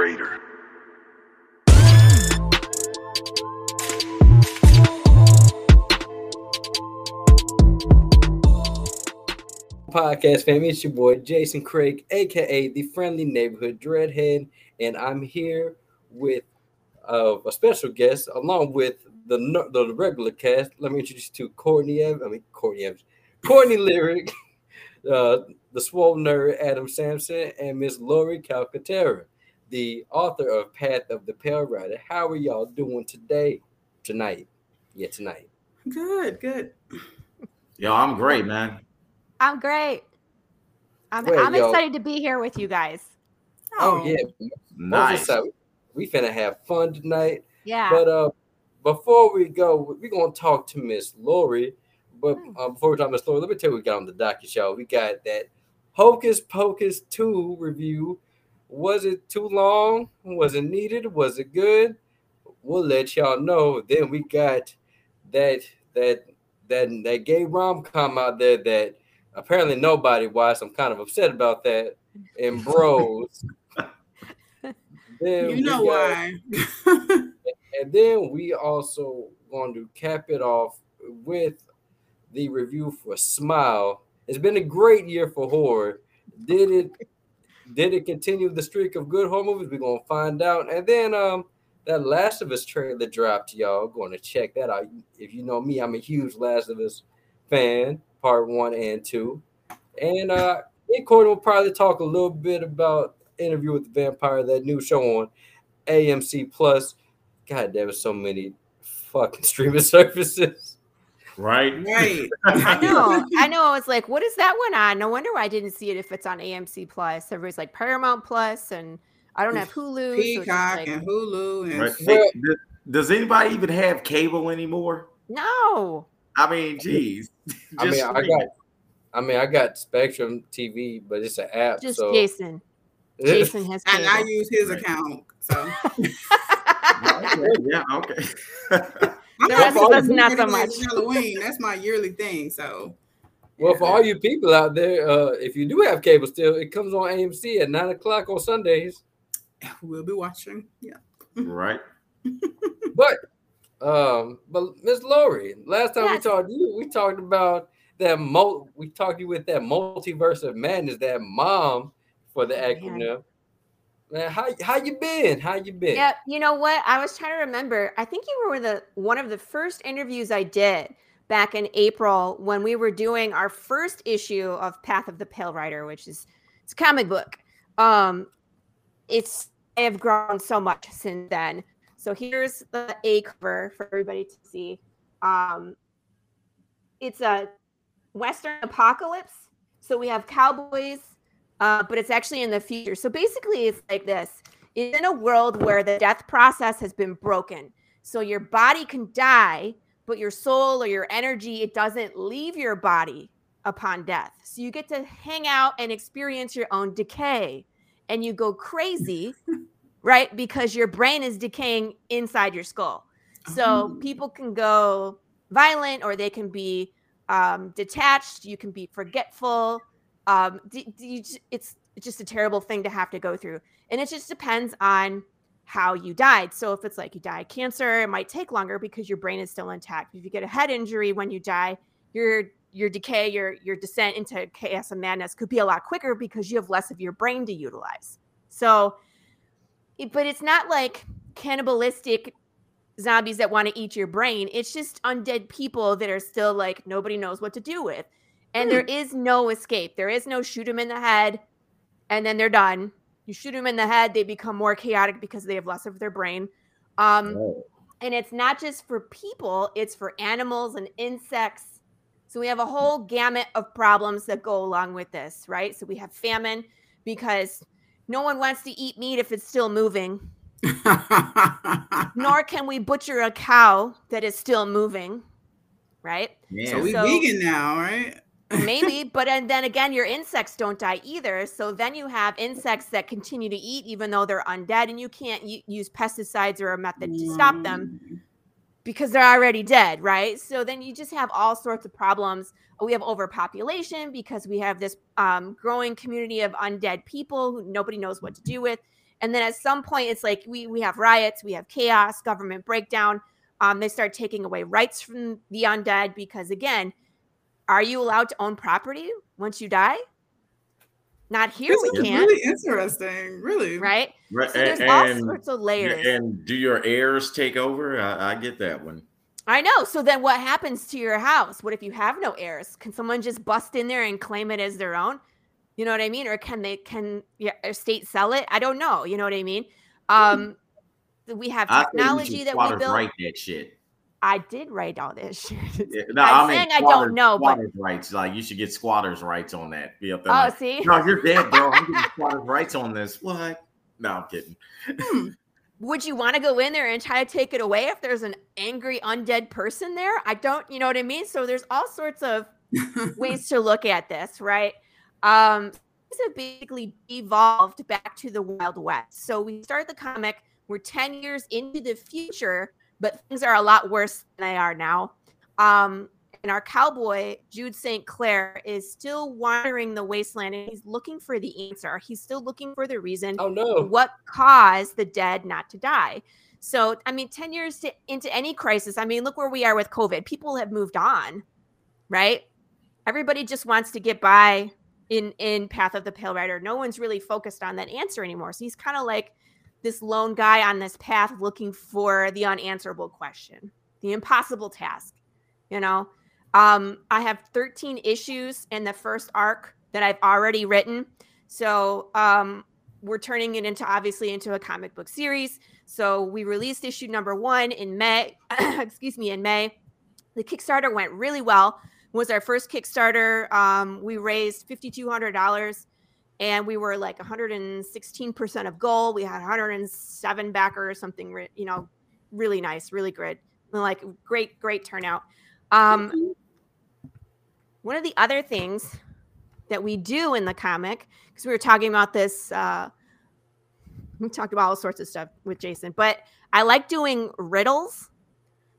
Raider. Podcast fam, it's your boy Jason Craig, aka the friendly neighborhood dreadhead, and I'm here with uh, a special guest along with the the regular cast. Let me introduce you to Courtney Evans. I mean Courtney Evans, Courtney Lyric, uh, the swole nerd Adam Sampson, and Miss Lori Calcaterra, the author of Path of the Pale Rider. How are y'all doing today? Tonight? Yeah, tonight. Good, good. Yo, I'm great, man. I'm great. I'm, Well, I'm excited to be here with you guys. Oh, yeah, Nice. Moses, we finna have fun tonight. Yeah. But uh, before we go, we're gonna talk to Miss Lori. But uh, before we talk to Miss Lori, let me tell you what we got on the docket show. We got that Hocus Pocus 2 review. Was it too long? Was it needed? Was it good? We'll let y'all know. Then we got that that that that gay rom com out there that apparently nobody watched. I'm kind of upset about that. And bros. Then You know got- why. and then we also going to cap it off with the review for Smile. It's been a great year for horror. Did it did it continue the streak of good horror movies? We're gonna find out. And then um that Last of Us trailer dropped, y'all. Going to check that out. If you know me, I'm a huge Last of Us fan, part one and two. And uh in Courtney will probably talk a little bit about interview with the vampire, that new show on AMC Plus. God damn it, so many fucking streaming services. Right? right. I know. I know. I was like, what is that one on? No wonder why I didn't see it if it's on AMC Plus. Everybody's like Paramount Plus, and I don't have Hulu. so Peacock like, and Hulu and Right. Hey, th- does anybody even have cable anymore? no. I mean, geez. I mean, I got. I mean, I got Spectrum TV, but it's an app. Just so Jason. Jason has and I use his Right. account. So Okay, yeah, okay. I'm The not rest of gonna us, do not it so much. Halloween. That's my yearly thing. So well, for all you people out there, uh, if you do have cable still, it comes on AMC at nine o'clock on Sundays. we'll be watching. Yeah. right. But, um, but Miss Lori, last time Yes. we talked to you, we talked about that. Mo- we talked to you with that multiverse of madness, that mom for the Oh, man. acronym. Man, how how you been? How you been? Yeah, you know what? I was trying to remember. I think you were the one of the first interviews I did back in April when we were doing our first issue of Path of the Pale Rider, which is it's a comic book. Um, it's I have grown so much since then. So here's the A cover for everybody to see. Um, it's a Western apocalypse. So we have cowboys, uh, but it's actually in the future. So basically, it's like this it's in a world where the death process has been broken. So your body can die, but your soul or your energy, it doesn't leave your body upon death. So you get to hang out and experience your own decay and you go crazy, right? Because your brain is decaying inside your skull. So Oh. people can go violent or they can be um, detached, you can be forgetful. Um, you it's just a terrible thing to have to go through. And it just depends on how you died. So if it's like you die of cancer it might take longer because your brain is still intact. If you get a head injury when you die your your decay your your descent into chaos and madness could be a lot quicker because you have less of your brain to utilize. So but it's not like cannibalistic zombies that want to eat your brain. It's just undead people that are still like nobody knows what to do with and there is no escape there is no shoot them in the head and then they're done. You shoot them in the head, they become more chaotic because they have less of their brain. Um, Oh, and it's not just for people, it's for animals and insects. So we have a whole gamut of problems that go along with this, right? So we have famine because no one wants to eat meat if it's still moving, nor can we butcher a cow that is still moving, right? yeah. so we So- vegan now, right? Maybe, but and then again, your insects don't die either. So then you have insects that continue to eat even though they're undead, and you can't u- use pesticides or a method to stop them Mm. because they're already dead, right? So then you just have all sorts of problems. We have overpopulation because we have this um, growing community of undead people who nobody knows what to do with. And then at some point, it's like we we have riots, we have chaos, government breakdown. Um, they start taking away rights from the undead because again, are you allowed to own property once you die? Not here, This we can't, really interesting. Really. right? Right, So there's and, all sorts of layers. and do your heirs take over? I, I get that one. I know. So then what happens to your house? What if you have no heirs? Can someone just bust in there and claim it as their own? You know what I mean? Or can they can your estate sell it? I don't know. You know what I mean? Um we have I we technology should that we squatters built. write that shit. I did write all this shit. Yeah, no, I'm I mean, saying I don't squatters- know, but- squatters rights. Like you should get squatters rights on that. Be up there. Oh, like, see? no, you're dead, bro. I'm getting squatters rights on this. What? No, I'm kidding. Would you want to go in there and try to take it away if there's an angry undead person there? I don't, you know what I mean? So there's all sorts of ways to look at this, right? Um, things have basically evolved back to the Wild West. So we start the comic, we're 10 years into the future, but things are a lot worse than they are now. Um, and our cowboy, Jude St. Clair, is still wandering the wasteland and he's looking for the answer. He's still looking for the reason Oh no. what caused the dead not to die. So, I mean, 10 years to, into any crisis, I mean, look where we are with COVID. People have moved on, right? Everybody just wants to get by in in Path of the Pale Rider. No one's really focused on that answer anymore. So he's kind of like this lone guy on this path looking for the unanswerable question, the impossible task, you know? Um, I have 13 issues in the first arc that I've already written. So um, we're turning it into obviously into a comic book series. So we released issue number one in May. excuse me, in May. The Kickstarter went really well. Was our first Kickstarter. Um, we raised fifty two hundred dollars, and we were like one hundred and sixteen percent of goal. We had one hundred and seven backers, something you know, really nice, really good, like great, great turnout. Um, one of the other things that we do in the comic because we were talking about this uh we talked about all sorts of stuff with jason but i like doing riddles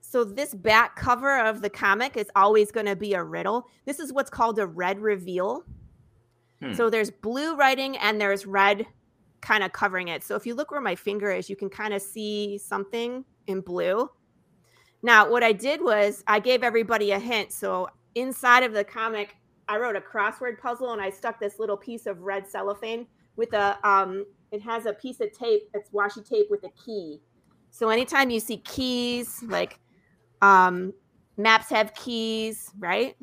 so this back cover of the comic is always going to be a riddle this is what's called a red reveal Hmm. so there's blue writing and there's red kind of covering it so if you look where my finger is you can kind of see something in blue now what i did was i gave everybody a hint so inside of the comic I wrote a crossword puzzle and I stuck this little piece of red cellophane with a um it has a piece of tape, it's washi tape with a key. So anytime you see keys, like um maps have keys, right?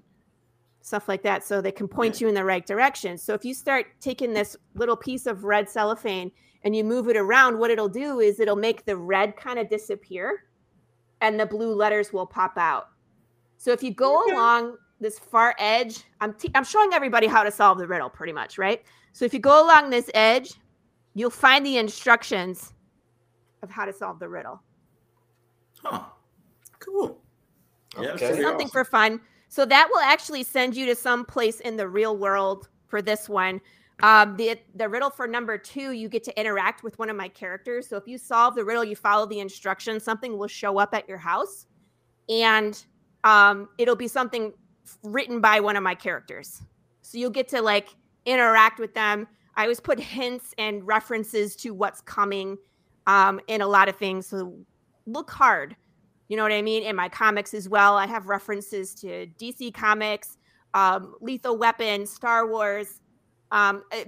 Stuff like that. So they can point you in the right direction. So if you start taking this little piece of red cellophane and you move it around, what it'll do is it'll make the red kind of disappear and the blue letters will pop out. So if you go Okay. along this far edge, I'm te- I'm showing everybody how to solve the riddle pretty much, right? So if you go along this edge, you'll find the instructions of how to solve the riddle. Huh. Cool. Okay. pretty Something awesome. for fun. So that will actually send you to some place in the real world for this one. Um, the the riddle for number two, you get to interact with one of my characters. So if you solve the riddle, you follow the instructions, something will show up at your house, and um, it'll be something written by one of my characters. So you'll get to like interact with them. I always put hints and references to what's coming um, in a lot of things. So look hard. You know what I mean? In my comics as well, I have references to DC Comics, um, Lethal Weapon, Star Wars, um, eh,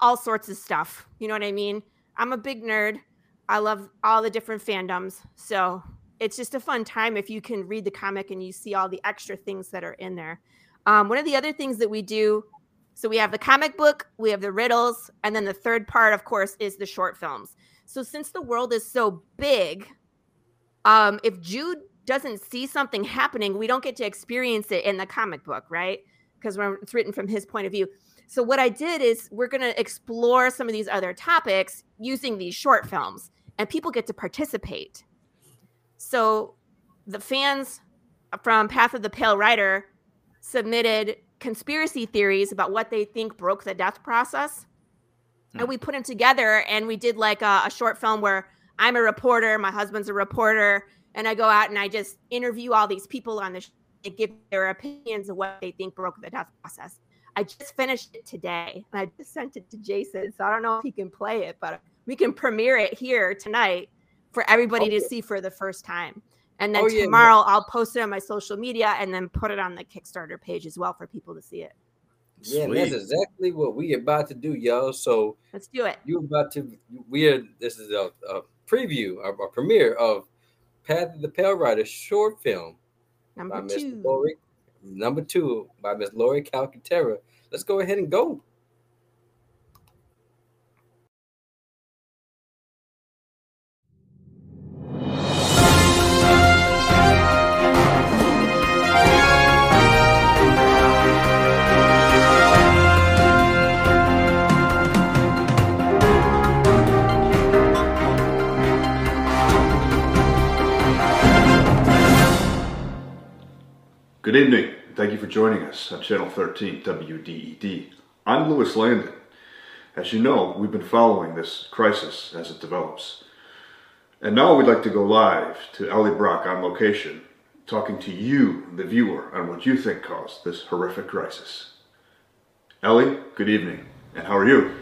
all sorts of stuff. You know what I mean? I'm a big nerd. I love all the different fandoms. So it's just a fun time if you can read the comic and you see all the extra things that are in there. Um, one of the other things that we do so we have the comic book, we have the riddles, and then the third part, of course, is the short films. So since the world is so big, um, if Jude doesn't see something happening, we don't get to experience it in the comic book, right? Because it's written from his point of view. So what I did is we're going to explore some of these other topics using these short films, and people get to participate. So the fans from Path of the Pale Rider submitted conspiracy theories about what they think broke the death process. And we put them together and we did like a, a short film where I'm a reporter, my husband's a reporter, and I go out and I just interview all these people on the sh- and give their opinions of what they think broke the death process. I just finished it today and I just sent it to Jason. So I don't know if he can play it, but we can premiere it here tonight for everybody to oh, Okay. see for the first time. And then Oh, yeah, tomorrow I'll post it on my social media and then put it on the Kickstarter page as well for people to see it. Yeah, and that's exactly what we about to do, y'all. So Let's do it. you about to we are this is a, a preview of a premiere of Path of the Pale Rider short film by Number Miss two. Lori. Number two by Miss Lori Calcaterra. Let's go ahead and go. Good evening. Thank you for joining us on Channel 13 WDED. I'm Lewis Landon. As you know, we've been following this crisis as it develops. And now we'd like to go live to Ellie Brock on location, talking to you, the viewer, on what you think caused this horrific crisis. Ellie, good evening. And how are you?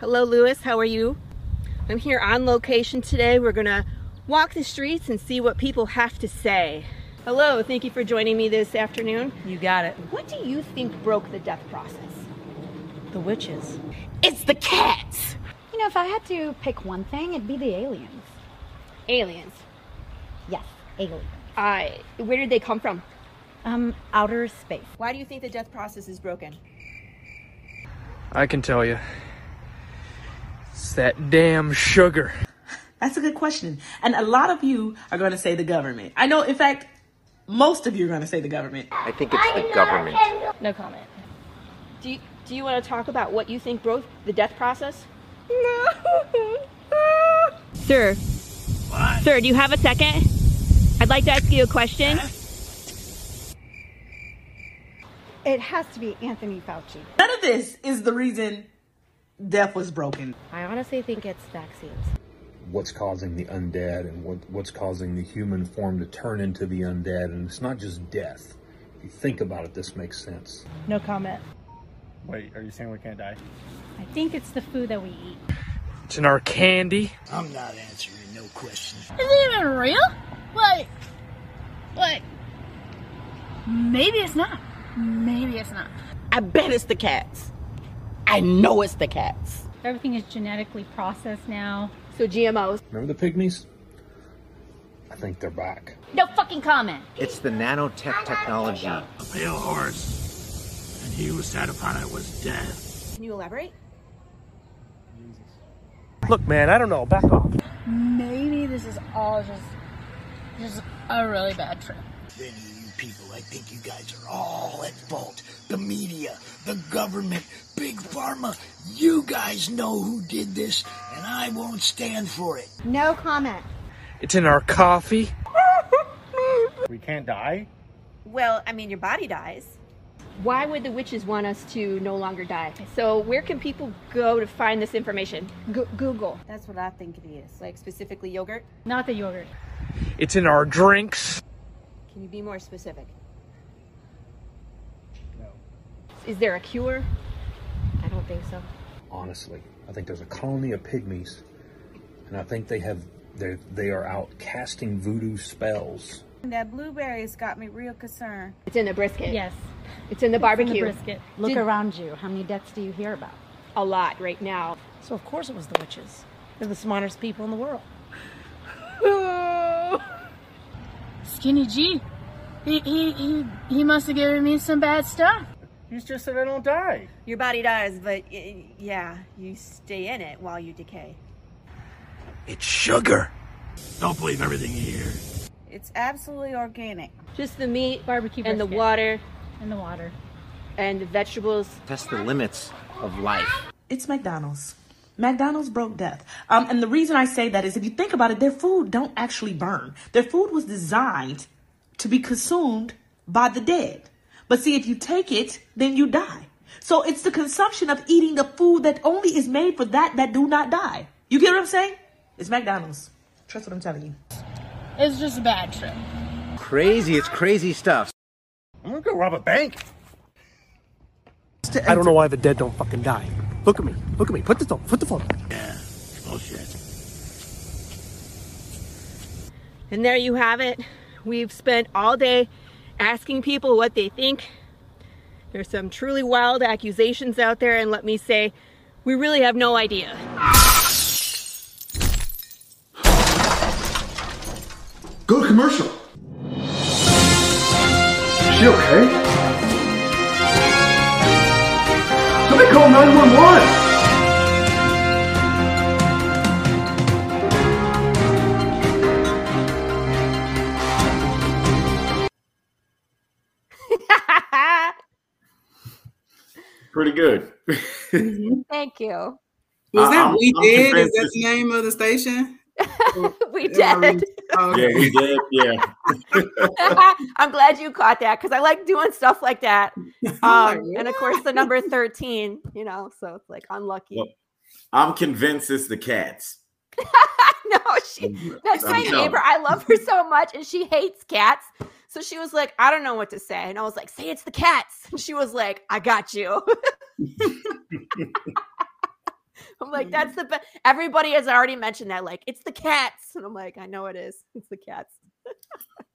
Hello, Lewis. How are you? I'm here on location today. We're going to walk the streets and see what people have to say. Hello, thank you for joining me this afternoon. You got it. What do you think broke the death process? The witches. It's the cats! You know, if I had to pick one thing, it'd be the aliens. Aliens. Yes, aliens. Uh, where did they come from? Um, outer space. Why do you think the death process is broken? I can tell you. It's that damn sugar. That's a good question. And a lot of you are going to say the government. I know, in fact, most of you are going to say the government. I think it's the government. No comment. Do you, do you want to talk about what you think broke the death process? No. Sir. Sir, do you have a second? I'd like to ask you a question. It has to be Anthony Fauci. None of this is the reason death was broken. I honestly think it's vaccines. What's causing the undead and what, what's causing the human form to turn into the undead. And it's not just death. If you think about it, this makes sense. No comment. Wait, are you saying we can't die? I think it's the food that we eat. It's in our candy. I'm not answering no questions. Is it even real? Like, like, maybe it's not. Maybe it's not. I bet it's the cats. I know it's the cats. Everything is genetically processed now. So GMOs. Remember the pygmies? I think they're back. No fucking comment. It's the nanotech technology. A pale horse, and he who sat upon it was death. Can you elaborate? Look, man, I don't know. Back off. Maybe this is all just, just a really bad trip. Then you people, I think you guys are all at fault. The media, the government, Big Pharma, you guys know who did this, and I won't stand for it. No comment. It's in our coffee. we can't die? Well, I mean, your body dies. Why would the witches want us to no longer die? So, where can people go to find this information? Go- Google. That's what I think it is. Like specifically yogurt? Not the yogurt. It's in our drinks. Can you be more specific? No. Is there a cure? I don't think so. Honestly, I think there's a colony of pygmies, and I think they have they they are out casting voodoo spells. That blueberries got me real concerned. It's in the brisket. Yes. It's in the It's in barbecue. the brisket. Look Did- around you. How many deaths do you hear about? A lot right now. So, of course, it was the witches. They're the smartest people in the world. Skinny G, he he he, he must have given me some bad stuff. You just said I don't die. Your body dies, but y- yeah, you stay in it while you decay. It's sugar. Don't believe everything you hear. It's absolutely organic. Just the meat Barbecue and the brisket. water and the water. and the vegetables. Test the limits of life. It's McDonald's. McDonald's broke death. Um, and the reason I say that is if you think about it, their food don't actually burn. Their food was designed to be consumed by the dead. But see, if you take it, then you die. So it's the consumption of eating the food that only is made for that that do not die. You get what I'm saying? It's McDonald's. Trust what I'm telling you. It's just a bad trip. Crazy, it's crazy stuff. I'm gonna go rob a bank. I don't know why the dead don't fucking die. Look at me. Look at me. Put the phone. Put the phone. Yeah. Oh, Bullshit. And there you have it. We've spent all day asking people what they think. There's some truly wild accusations out there, and let me say, we really have no idea. Go to commercial. Is she okay? Somebody call 911. Pretty good. Thank you. Was that I'm- We I'm Did? Is that the name of the station? we did. Oh, Yeah, we did. Yeah. I'm glad you caught that because I like doing stuff like that. like, Um, and of course, the number 13, you know, so it's like unlucky. Well, I'm convinced it's the cats. no, she, that's I'm my telling neighbor. I love her so much, and she hates cats. So she was like, I don't know what to say. And I was like, say it's the cats. And she was like, I got you. I'm like, that's the best. Everybody has already mentioned that. Like, it's the cats. And I'm like, I know it is. It's the cats.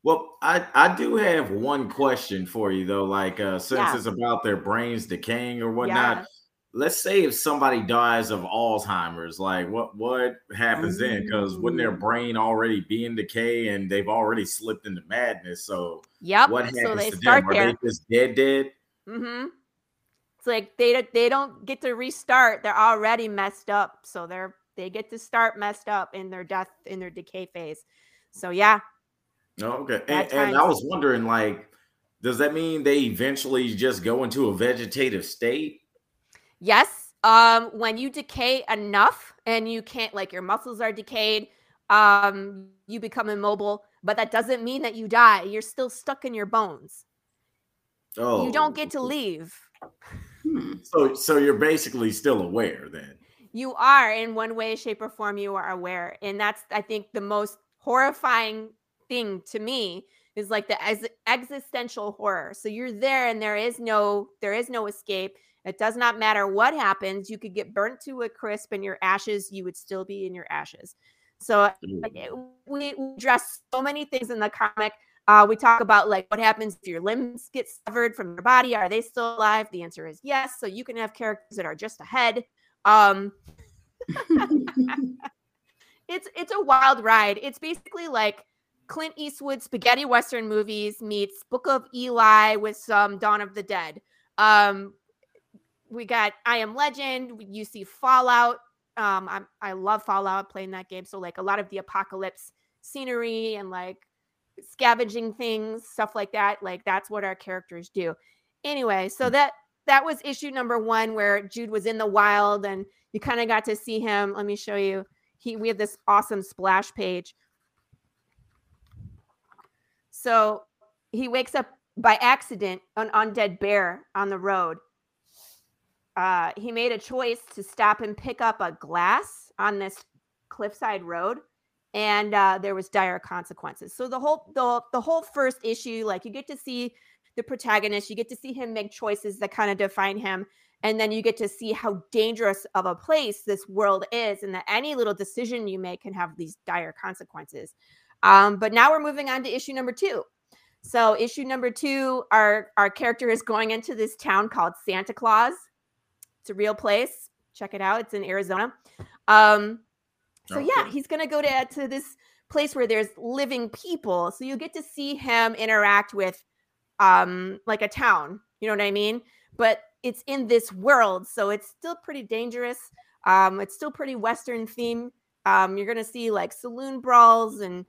Well, I, I do have one question for you though. Like uh since Yeah. it's about their brains decaying or whatnot, Yeah. Let's say if somebody dies of Alzheimer's, like what what happens then? Because wouldn't their brain already be in decay and they've already slipped into madness? So Yep. what happens so they to start them? Are they just dead dead? Mm-hmm. It's like they don't- they don't get to restart. They're already messed up. So they're they get to start messed up in their death in their decay phase. So yeah, okay. And, and I was wondering, like, does that mean they eventually just go into a vegetative state? Yes. Um, when you decay enough and you can't like your muscles are decayed, um, you become immobile, but that doesn't mean that you die. You're still stuck in your bones. Oh, You don't get to leave. So, so you're basically still aware then. You are in one way, shape, or form, you are aware. And that's I think the most horrifying thing to me is like the ex- existential horror. So you're there and there is no there is no escape. It does not matter what happens. You could get burnt to a crisp and your ashes, you would still be in your ashes. So we, we address so many things in the comic. Uh, we talk about like what happens if your limbs get severed from your body. Are they still alive? The answer is yes. So you can have characters that are just ahead. Um, it's it's a wild ride. It's basically like Clint Eastwood spaghetti western movies meets Book of Eli with some Dawn of the Dead. Um, we got I Am Legend. You see Fallout. Um, I I love Fallout playing that game. So like a lot of the apocalypse scenery and like scavenging things, stuff like that. Like that's what our characters do. Anyway, so that that was issue number one where Jude was in the wild and you kind of got to see him. Let me show you. He we have this awesome splash page. So he wakes up by accident an undead bear on the road. Uh, he made a choice to stop and pick up a glass on this cliffside road and uh, there was dire consequences. So the whole the the whole first issue, like you get to see the protagonist, you get to see him make choices that kind of define him, and then you get to see how dangerous of a place this world is, and that any little decision you make can have these dire consequences. Um, but now we're moving on to issue number two. So issue number two, our our character is going into this town called Santa Claus. It's a real place. Check it out. It's in Arizona. Um, so yeah, he's gonna go to to this place where there's living people. So you get to see him interact with um like a town. You know what I mean? But it's in this world, so it's still pretty dangerous. Um, it's still pretty Western theme. Um, you're gonna see like saloon brawls and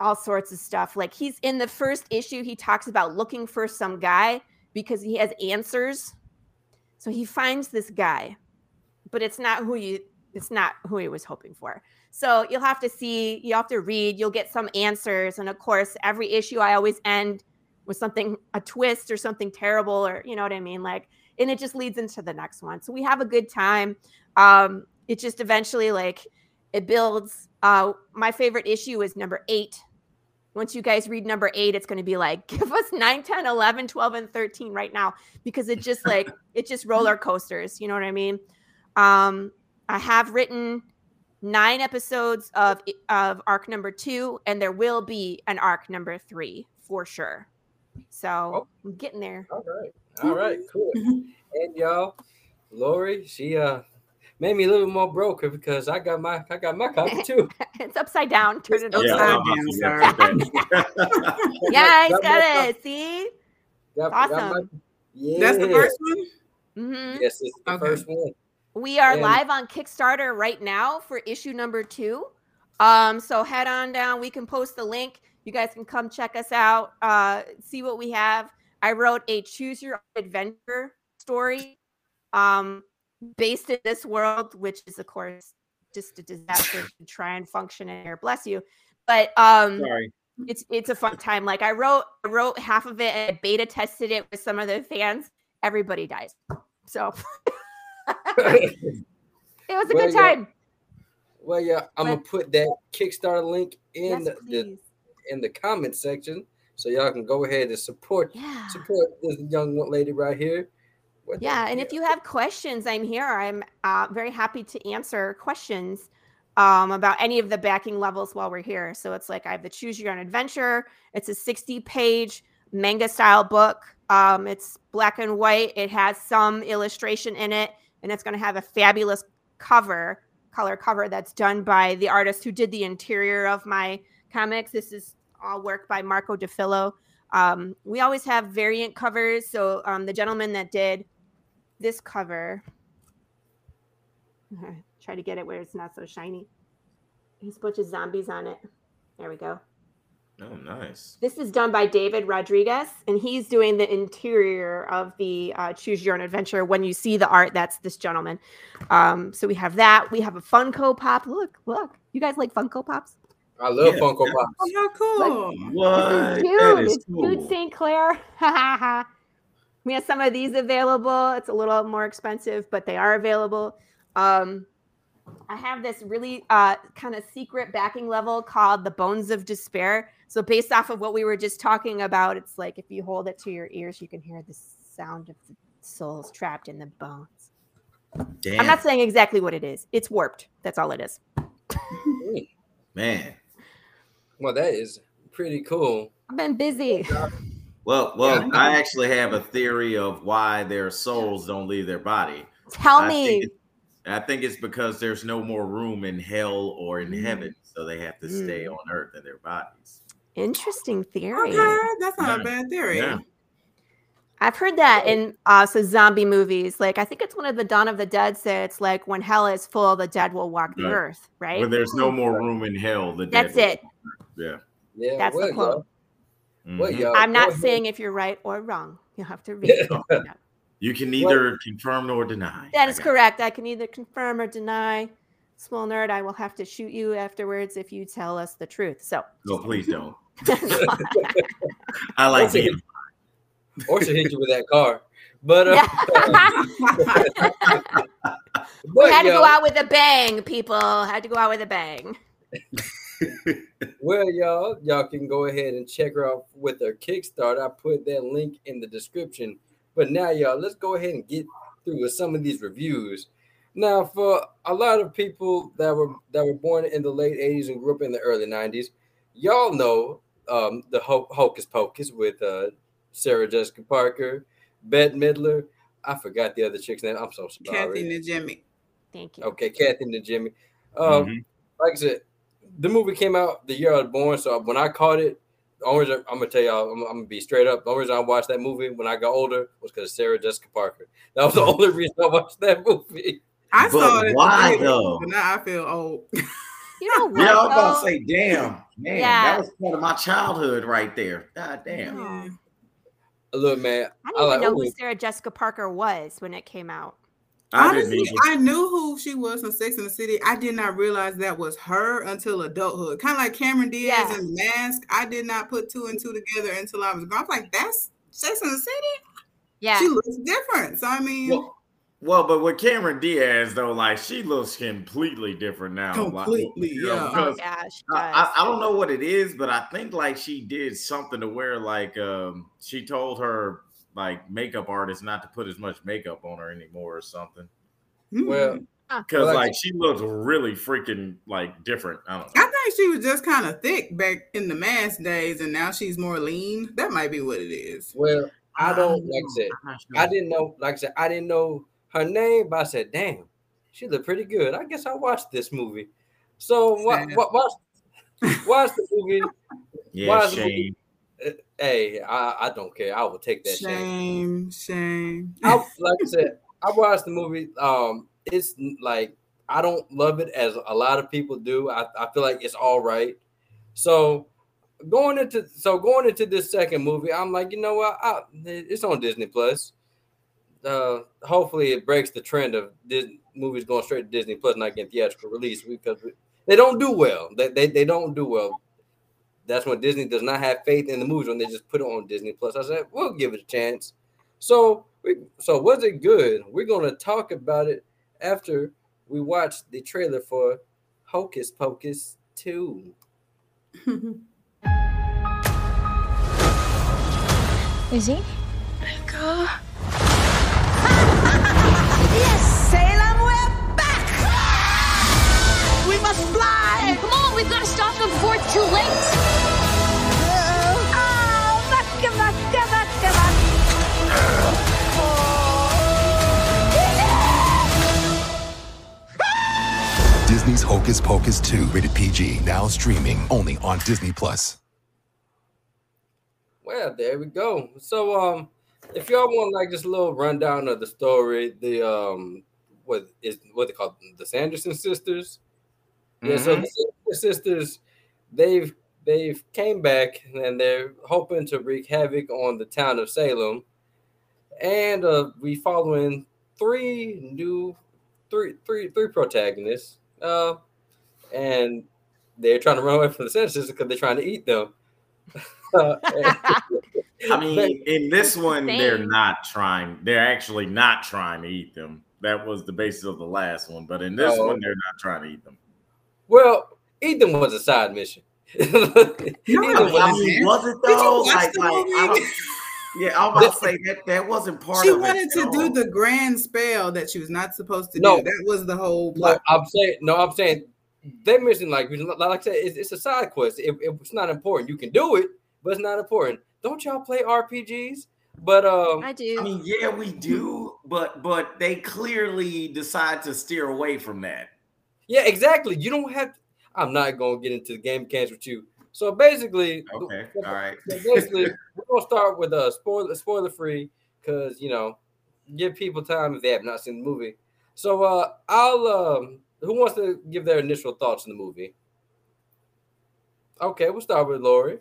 all sorts of stuff. Like he's in the first issue, he talks about looking for some guy because he has answers. So he finds this guy, but it's not who you it's not who he was hoping for. So you'll have to see, you have to read, you'll get some answers. And of course, every issue I always end with something, a twist or something terrible, or you know what I mean? Like, and it just leads into the next one. So we have a good time. Um, it just eventually like it builds. Uh, my favorite issue is number eight, once you guys read number eight, it's going to be like, give us 9, 10, 11, 12, and 13 right now because it just like, it just roller coasters. You know what I mean? Um, I have written nine episodes of of arc number two, and there will be an arc number three for sure. So I'm getting there. All right. All right, cool. and y'all, Lori, she uh made me a little more broke because I got my I got my copy too. it's upside down. Turn it Yeah, upside I'm down. about yeah, I Got my got copy. it. See, Got- got my- awesome. That's the first one. Mhm. Yes, it's the first one. We are And- live on Kickstarter right now for issue number two. Um, so head on down. We can post the link. You guys can come check us out, uh, see what we have. I wrote a choose your adventure story um, based in this world, which is, of course, just a disaster to try and function in here. Bless you. But um, Sorry. it's it's a fun time. Like I wrote I wrote half of it and I beta tested it with some of the fans. Everybody dies. So it was a Well, good yeah. time. Well, yeah, I'm gonna put that Kickstarter link in Yes, the, the in the comment section, so y'all can go ahead and support yeah. support this young lady right here. What Yeah, and if you have questions, I'm here. I'm uh, very happy to answer questions um, about any of the backing levels while we're here. So it's like I have the Choose Your Own Adventure. It's a 60 page manga style book. Um, it's black and white. It has some illustration in it, and it's going to have a fabulous cover, color cover that's done by the artist who did the interior of my comics. This is all work by Marco DeFillo. Um, we always have variant covers. So um, the gentleman that did this cover, try to get it where it's not so shiny. He's a bunch of zombies on it. There we go. Oh, nice. This is done by David Rodriguez, and he's doing the interior of the uh, Choose Your Own Adventure. When you see the art, that's this gentleman. Um, so we have that. We have a Funko Pop. Look, look. You guys like Funko Pops? I love Yeah. Funko Pops. Oh, cool. What? This is cute. That is it's cute, cool. St. Clair. we have some of these available. It's a little more expensive, but they are available. Um, I have this really uh, kind of secret backing level called the Bones of Despair. So, based off of what we were just talking about, it's like if you hold it to your ears, you can hear the sound of the souls trapped in the bones. Damn. I'm not saying exactly what it is. It's warped. That's all it is. Man. Well, that is pretty cool. I've been busy. Well, well, I actually have a theory of why their souls don't leave their body. Tell I me. think I think it's because there's no more room in hell or in Mm. heaven, so they have to stay Mm. on earth in their bodies. Interesting theory. Okay, that's not Yeah. a bad theory. Yeah. I've heard that in uh so zombie movies. Like I think it's one of the Dawn of the Dead said it's like when hell is full, the dead will walk the Right. earth, right? When there's no more room in hell, the dead That's will- it. Yeah. Yeah, That's the quote. Well, Mhm. y'all, I'm go not ahead. saying if you're right or wrong. You have to read. it. You can neither confirm nor deny. That is I is got correct. I can either confirm or deny. Small nerd, I will have to shoot you afterwards if you tell us the truth. So. No, please don't. I like Or she'll being. hit- or she'll hit you with that car. But uh, we had to go out with a bang, people. Had to go out with a bang. Well, y'all, y'all can go ahead and check her out with her Kickstarter. I put that link in the description. But now, y'all, let's go ahead and get through with some of these reviews. Now, for a lot of people that were that were born in the late '80s and grew up in the early '90s, y'all know um, the Ho- Hocus Pocus with uh, Sarah Jessica Parker, Bette Midler. I forgot the other chick's name. I'm so sorry. Kathy Najimy. Thank you. Okay, Kathy Najimy. Um, Mhm. Like I said, the movie came out the year I was born. So when I caught it, the only reason, I'm gonna tell y'all, I'm, I'm gonna be straight up. The only reason I watched that movie when I got older was because Sarah Jessica Parker. That was the only reason I watched that movie. I But saw it. at why, though? But now I feel old. You know what? Yeah, I was about to say, damn, man, Yeah. that was part of my childhood right there. God damn. Yeah. Look, man, I I didn't like. even know ooh, who Sarah Jessica Parker was when it came out. I Honestly, even. I knew who she was from Sex and the City. I did not realize that was her until adulthood. Kind of like Cameron Diaz Yeah. in the mask. I did not put two and two together until I was grown. I was like, that's Sex and the City? Yeah. She looks different. So I mean, Well, Well, but with Cameron Diaz though, like she looks completely different now. like, Completely, you know, yeah. Oh because yeah, she I, does. I, I don't know what it is, but I think like she did something to where like um she told her like makeup artist not to put as much makeup on her anymore or something. Hmm. Well, Because Well, like she looks really freaking like different. I don't know. I think she was just kind of thick back in the mass days, and now she's more lean. That might be what it is. well, I don't like I said. I'm sure. I didn't know, like I said, I didn't know her name, but I said, "Damn, she looked pretty good." I guess I watched this movie. So what? What? Watch, watch the movie. Yeah, Watch the movie. Uh, Hey, I, I don't care. I will take that shame. Shame, shame. I, like I said, I watched the movie. Um, it's like I don't love it as a lot of people do. I, I feel like it's all right. So going into so going into this second movie, I'm like, you know what? I, it's on Disney Plus. Uh, hopefully, it breaks the trend of Disney movies going straight to Disney Plus, not getting theatrical release because they don't do well. They, they they don't do well. That's when Disney does not have faith in the movies when they just put it on Disney Plus. I said, we'll give it a chance. So, we, so was it good? We're gonna talk about it after we watch the trailer for Hocus Pocus Two. Is Izzy? Go. yes, must fly! Come on, we've got to stop them before it's too late. Oh, Disney's Hocus Pocus 2, rated PG, now streaming only on Disney Plus. Well, there we go. So, um, if y'all want like just a little rundown of the story, the um, what is what they call the Sanderson sisters. Yeah, so Mhm. the sisters, they've they've came back and they're hoping to wreak havoc on the town of Salem, and uh, we following three new three three three protagonists, uh, and they're trying to run away from the sisters because they're trying to eat them. Uh, and- I mean, in this one, they're not trying. They're actually not trying to eat them. That was the basis of the last one. But in this Oh. one, they're not trying to eat them. Well, Ethan was a side mission. Ethan was- I mean, was it Did you though? watch Like, the like, I movie? don't, yeah, I'm about to say that that wasn't part She of wanted to do the grand spell that she was not supposed to No. do. That was the whole no. I'm saying no. I'm saying they mission like like I said, it's, it's a side quest. It, it's not important. You can do it, but it's not important. Don't y'all play RPGs? But um, I do. I mean, yeah, we do, but but they clearly decide to steer away from that. Yeah, exactly. You don't have. I'm not gonna get into the game mechanics with you. So basically, Okay, all right. So basically, we're gonna start with a spoiler spoiler free because you know, give people time if they have not seen the movie. So uh I'll um who wants to give their initial thoughts in the movie? Okay, we'll start with Lori.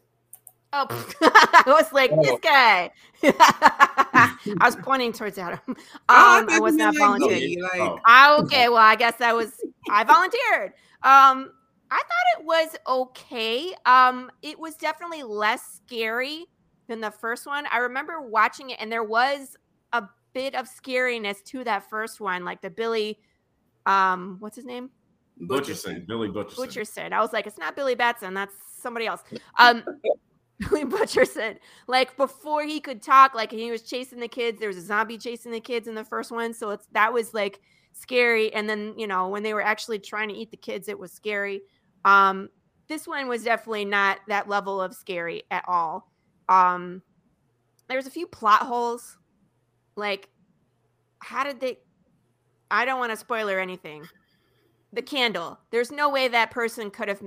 Oh, I was like, Oh. this guy. I was pointing towards Adam. Um, Oh, I I was not volunteering. Like- Oh. Ah, okay, well, I guess I was. I volunteered. Um, I thought it was okay. Um, it was definitely less scary than the first one. I remember watching it, and there was a bit of scariness to that first one, like the Billy. Um, what's his name? Butcherson, Billy Butcherson. Butcherson. I was like, it's not Billy Batson. That's somebody else. Um, Billy said, Like before he could talk, like he was chasing the kids. There was a zombie chasing the kids in the first one, so it's that was like scary. And then you know when they were actually trying to eat the kids, it was scary. Um, this one was definitely not that level of scary at all. Um, there was a few plot holes. Like, how did they? I don't want to spoil or anything the candle. There's no way that person could have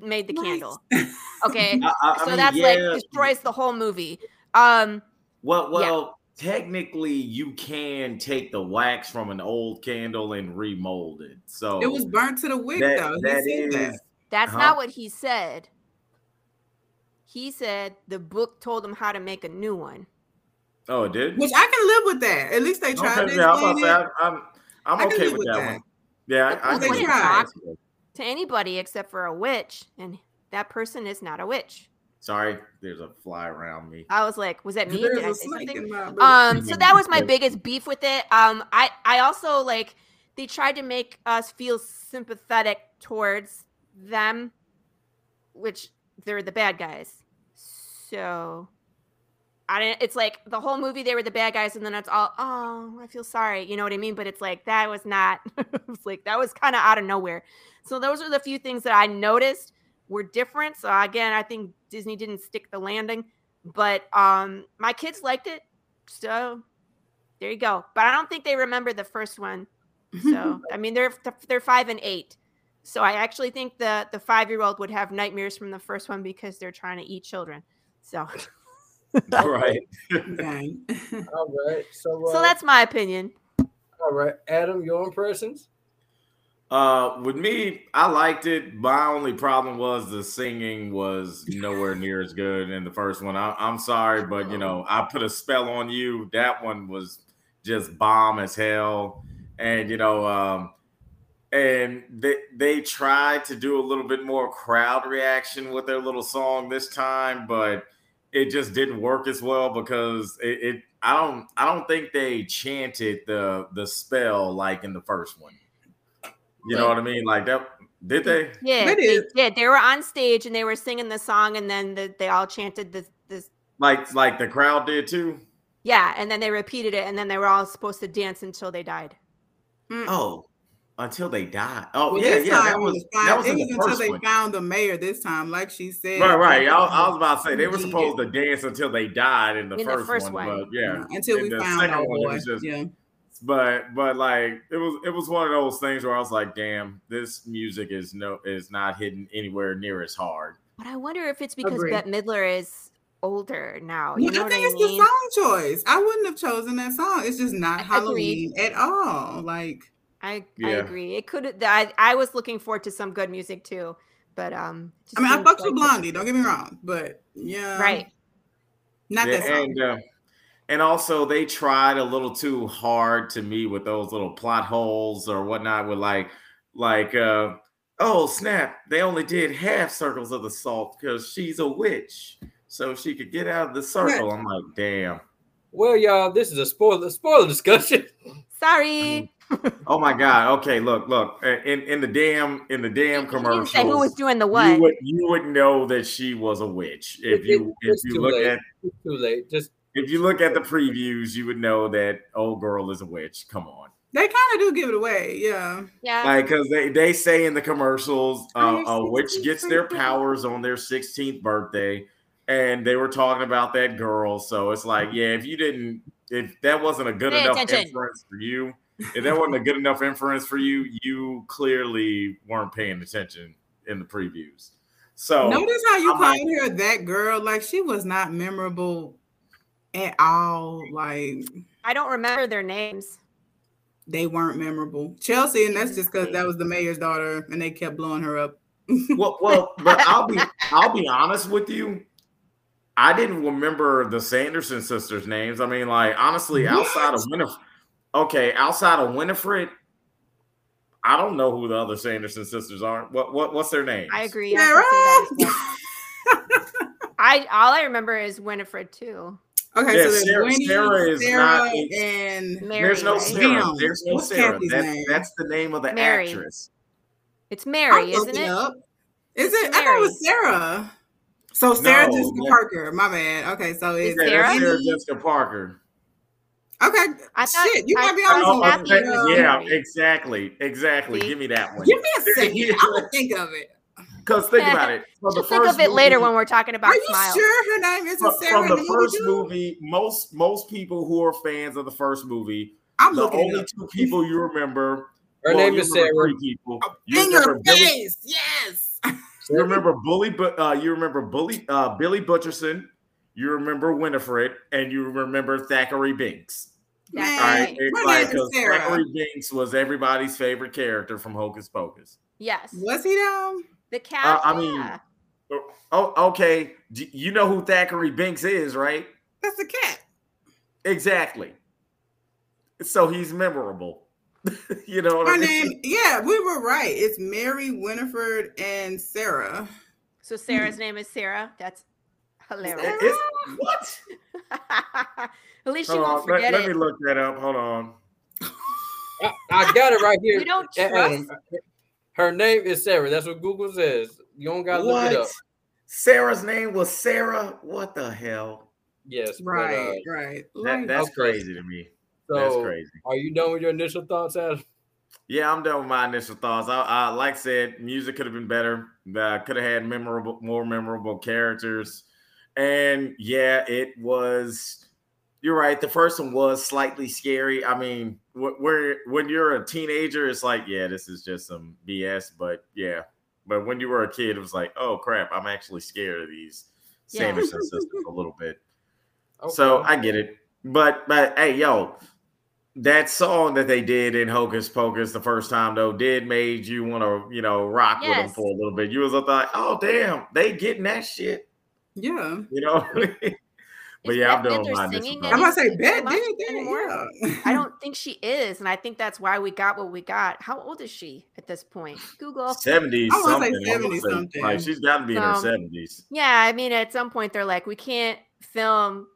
made the Right. candle. Okay. I- I- I so mean, that's yeah. like destroys the whole movie. Um Well, Yeah. well, technically, you can take the wax from an old candle and remold it. So It was burnt to the wick, that- though. He that said that. is- that's Huh? not what he said. He said the book told him how to make a new one. Oh, it did. Which I can live with that. At least they tried Okay, to yeah, I'm, explain it. say, I'm, I'm, I'm okay with with that, that. one. Yeah, I, I Well, they can talk to anybody except for a witch, and that person is not a witch. Sorry, there's a fly around me. I was like, was that me? Did I a say something? in my boot. Um, so that was my biggest beef with it. Um, I I also like they tried to make us feel sympathetic towards them, which they're the bad guys. So I didn't. It's like the whole movie they were the bad guys, and then it's all oh I feel sorry, you know what I mean? But it's like that was not. it was like that was kind of out of nowhere. So those are the few things that I noticed were different. So again, I think Disney didn't stick the landing, but um my kids liked it. So there you go. But I don't think they remember the first one. So I mean they're they're 5 and 8. So I actually think the the 5-year-old would have nightmares from the first one because they're trying to eat children. So right. Okay. All right. So, uh, so that's my opinion. all right. Adam, your impressions? Uh, with me, I liked it. My only problem was the singing was nowhere near as good in the first one. I, I'm sorry, but you know, I put a spell on you. That one was just bomb as hell, and you know, um, and they they tried to do a little bit more crowd reaction with their little song this time, but it just didn't work as well because it, it I don't I don't think they chanted the the spell like in the first one. You know what I mean? Like that did they? Yeah, They they did. did. They were on stage and they were singing the song, and then the, they all chanted this this Like like the crowd did too? yeah, and then they repeated it, and then they were all supposed to dance until they died. Mm. Oh, until they died. Oh Well, yeah, this yeah. time That it was was fine. that was it was the until they one. found the mayor this time, like she said. Right, right. I, I was about to say they were supposed to dance until they died in the, In the first, first one, one. but yeah, uh-huh, Until in we the found second our one, it was just- yeah. but but like it was it was one of those things where I was like, damn, this music is no is not hitting anywhere near as hard. But I wonder if it's because Agree. Bette Midler is older now. Well, You know I what think I it's mean? the song choice. I wouldn't have chosen that song. It's just not Agreed. Halloween at all. Like I I agree. It could. I I was looking forward to some good music too, but um. just I mean, I didn't fucked with quite- Blondie. Don't get me wrong, but yeah, Right. Not Yeah, that song. and uh, and also they tried a little too hard to me with those little plot holes or whatnot with like like uh oh snap they only did half circles of the salt because she's a witch so she could get out of the circle i'm like damn Well, y'all, this is a spoiler spoiler discussion. Sorry. Oh my god okay look look in in the damn in the damn You didn't commercials say who was doing the what. you would you would know that she was a witch if you if it's you look late. at It's too late. Just if you look at the previews you would know that old girl is a witch come on They kind of do give it away. Yeah. Yeah. like because they they say in the commercials uh, a witch gets their powers on their 16th birthday and they were talking about that girl so it's like yeah if you didn't if that wasn't a good Pay enough attention. inference for you if that wasn't a good enough inference for you you clearly weren't paying attention in the previews so Notice how you I'm called like- her that girl. Like she was not memorable at all. Like I don't remember their names. they weren't memorable. Chelsea, and that's just because that was the mayor's daughter, and they kept blowing her up. well, well, but I'll be I'll be honest with you. I didn't remember the Sanderson sisters' names. I mean, like honestly, outside of Winifred, okay, outside of Winifred, I don't know who the other Sanderson sisters are. What what what's their name? I agree. I, could say that as well. I all I remember is Winifred too. Okay, Yeah, so there's Sarah- Winnie, Sarah is Sarah, not- and Mary, There's no right? Sarah. Damn. There's no What's Sarah. Kathy's That's name? that's the name of the Mary. actress. It's Mary, I'm isn't it? up. Is It's it? I thought it was Sarah. So Sarah No, Jessica that- Parker. My bad. Okay, so Is it's Yeah, Sarah? Sarah Jessica Parker. Okay, I thought- shit, you I might be thought on Oh, some Kathy okay, yeah, exactly, exactly. See? Give me that one. Give me a second. I'm gonna think of it. Because think about it. From the She'll think first of it later when we're talking about Are you Smile. sure her name isn't Sarah? from the first movie, most most people who are fans of the first movie, I'm the looking it only up. two people you remember. Her well, name is Sarah. Three people. You In your remember Billy. face, yes. You remember Bully, but uh, you remember Bully, uh, Billy Butcherson. You remember Winifred, and you remember Thackeray Binks. That's right, right. it's her like name is because Sarah. Thackeray was everybody's favorite character from Hocus Pocus. Yes. Was he down? The Uh, cat. I mean, yeah. oh, okay. D- You know who Thackeray Binks is, right? That's the cat. Exactly. So he's memorable. you know what Her I mean? name, yeah, we were right. It's Mary, Winifred, and Sarah. So Sarah's name is Sarah. That's Hilarious. It's, what? At least she Hold won't on, let, forget let it. Let me look that up. Hold on. I, I got it right here. You don't Uh, trust? Her name is Sarah. That's what Google says. You don't gotta look it up. Sarah's name was Sarah. What the hell? Yes. but, Right, uh, right. That, that's Okay. crazy to me. so that's crazy. Are you done with your initial thoughts, Adam? Yeah, I'm done with my initial thoughts. I, I like I said, music could have been better. Uh, could have had memorable, more memorable characters. And yeah, it was. You're right. The first one was slightly scary. I mean, wh- where when you're a teenager, it's like, yeah, this is just some BS. But yeah, but when you were a kid, it was like, oh crap, I'm actually scared of these Yeah. Sanderson sisters a little bit. So I get it. But but hey, yo, that song that they did in Hocus Pocus the first time though did made you want to, you know, rock with them for a little bit. You was like, oh damn, they getting that shit. yeah. You know? But Is yeah, I'm Bette doing Midler my singing initial I'm thoughts. about to say, Anything Bet did that. anymore? Yeah. I don't think she is, and I think that's why we got what we got. How old is she at this point? Google. 70s I wanna say something. I wanna 70 say, something. Like she's got to be in her 70s. Yeah, I mean, at some point they're like, we can't film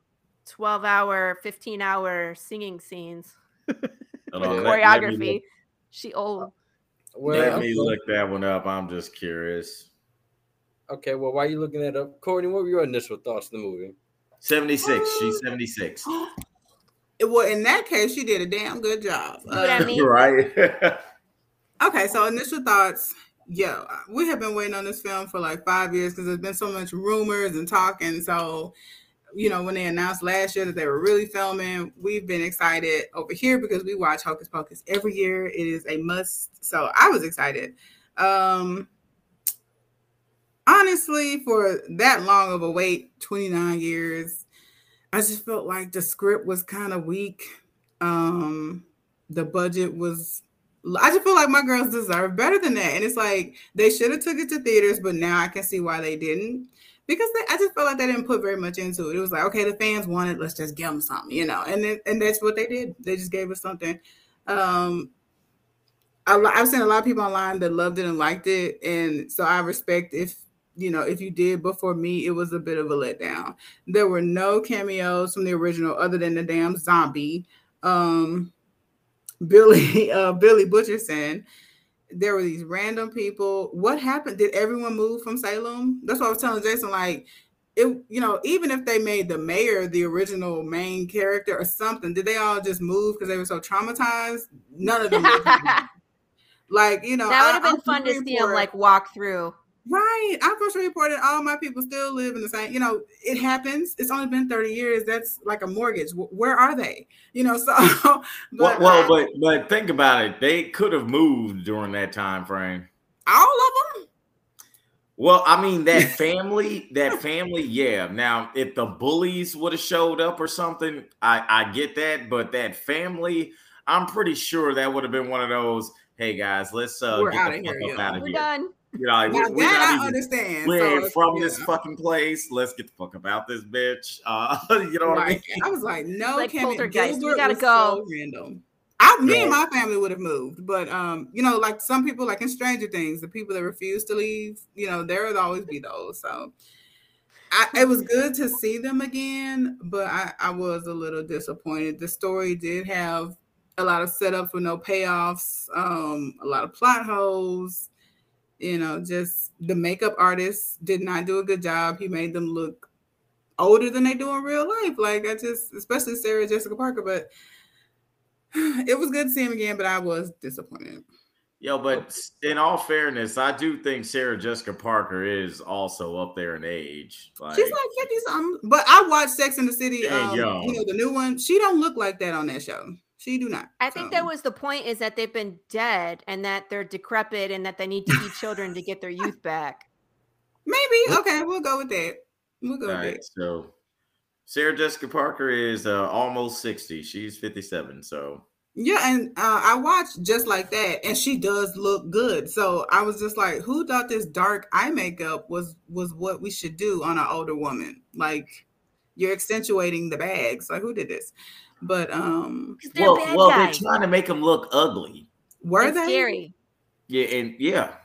twelve-hour, fifteen-hour singing scenes. Hold on, let- let Choreography. She old. Well, Let me look that one up. I'm just curious. Okay, well, why are you looking that up? Courtney, what were your initial thoughts of the movie? 76. She's 76. Well, in that case, she did a damn good job. See what I Uh, mean? right. Okay, so initial thoughts. Yo, we have been waiting on this film for like five years because there's been so much rumors and talking. So, you know, when they announced last year that they were really filming, we've been excited over here because we watch Hocus Pocus every year. It is a must. So I was excited. Um honestly, for that long of a wait, 29 years, I just felt like the script was kind of weak. Um, the budget was I just feel like my girls deserve better than that. And it's like they should have took it to theaters, but now I can see why they didn't. Because they, I just felt like they didn't put very much into it. It was like, okay, the fans wanted, let's just give them something, you know. And then, and that's what they did. They just gave us something. Um, lo- I've seen a lot of people online that loved it and liked it, and so I respect if you know if you did. But for me, it was a bit of a letdown. There were no cameos from the original other than the damn zombie. Um, Billy uh Billy Butcherson. There were these random people. What happened? Did everyone move from Salem? That's what I was telling Jason. Like, it, you know, even if they made the mayor the original main character or something, did they all just move because they were so traumatized? None of them. like, you know, that would have been fun to see him like walk through. Right. I'm first reported all my people still live in the same, you know, it happens. It's only been 30 years. That's like a mortgage. Where are they? You know, so well, but well, uh, but but think about it. They could have moved during that time frame. all of them. Well, I mean that family, that family, yeah. Now, if the bullies would have showed up or something, I I get that, but that family, I'm pretty sure that would have been one of those. Hey guys, let's uh We're get the fuck here, up yeah. out of We're here. done. You know, Now we're, we're that I understand. we So from yeah. this fucking place. Let's get the fuck up out this bitch. Uh, you know what I mean? I was like, no, Like Kim poltergeist, we gotta go. So random. I, me and my family would have moved, but um, you know, like some people, like in Stranger Things, the people that refuse to leave, you know, there would always be those. So, I, it was good to see them again, but I, I was a little disappointed. The story did have a lot of setup for no payoffs, um, a lot of plot holes. You know, just the makeup artist did not do a good job. He made them look older than they do in real life. Like I just, especially Sarah Jessica Parker, but it was good to see him again, but I was disappointed. Yo, but in all fairness, I do think Sarah Jessica Parker is also up there in age. Like, She's like 50 something. But I watched Sex in the City, um, you know, the new one. She don't look like that on that show. She do not. I think that was the point is that they've been dead and that they're decrepit and that they need to be children to get their youth back. Maybe. Okay, we'll go with that. We'll go all with right, that. so Sarah Jessica Parker is uh, almost 60. She's 57. So Yeah, and uh, I watched just like that, and she does look good. So I was just like, who thought this dark eye makeup was was what we should do on an older woman? Like you're accentuating the bags. Like who did this? But um well, well, guys. they're trying to make them look ugly. were and they scary. Yeah, and yeah,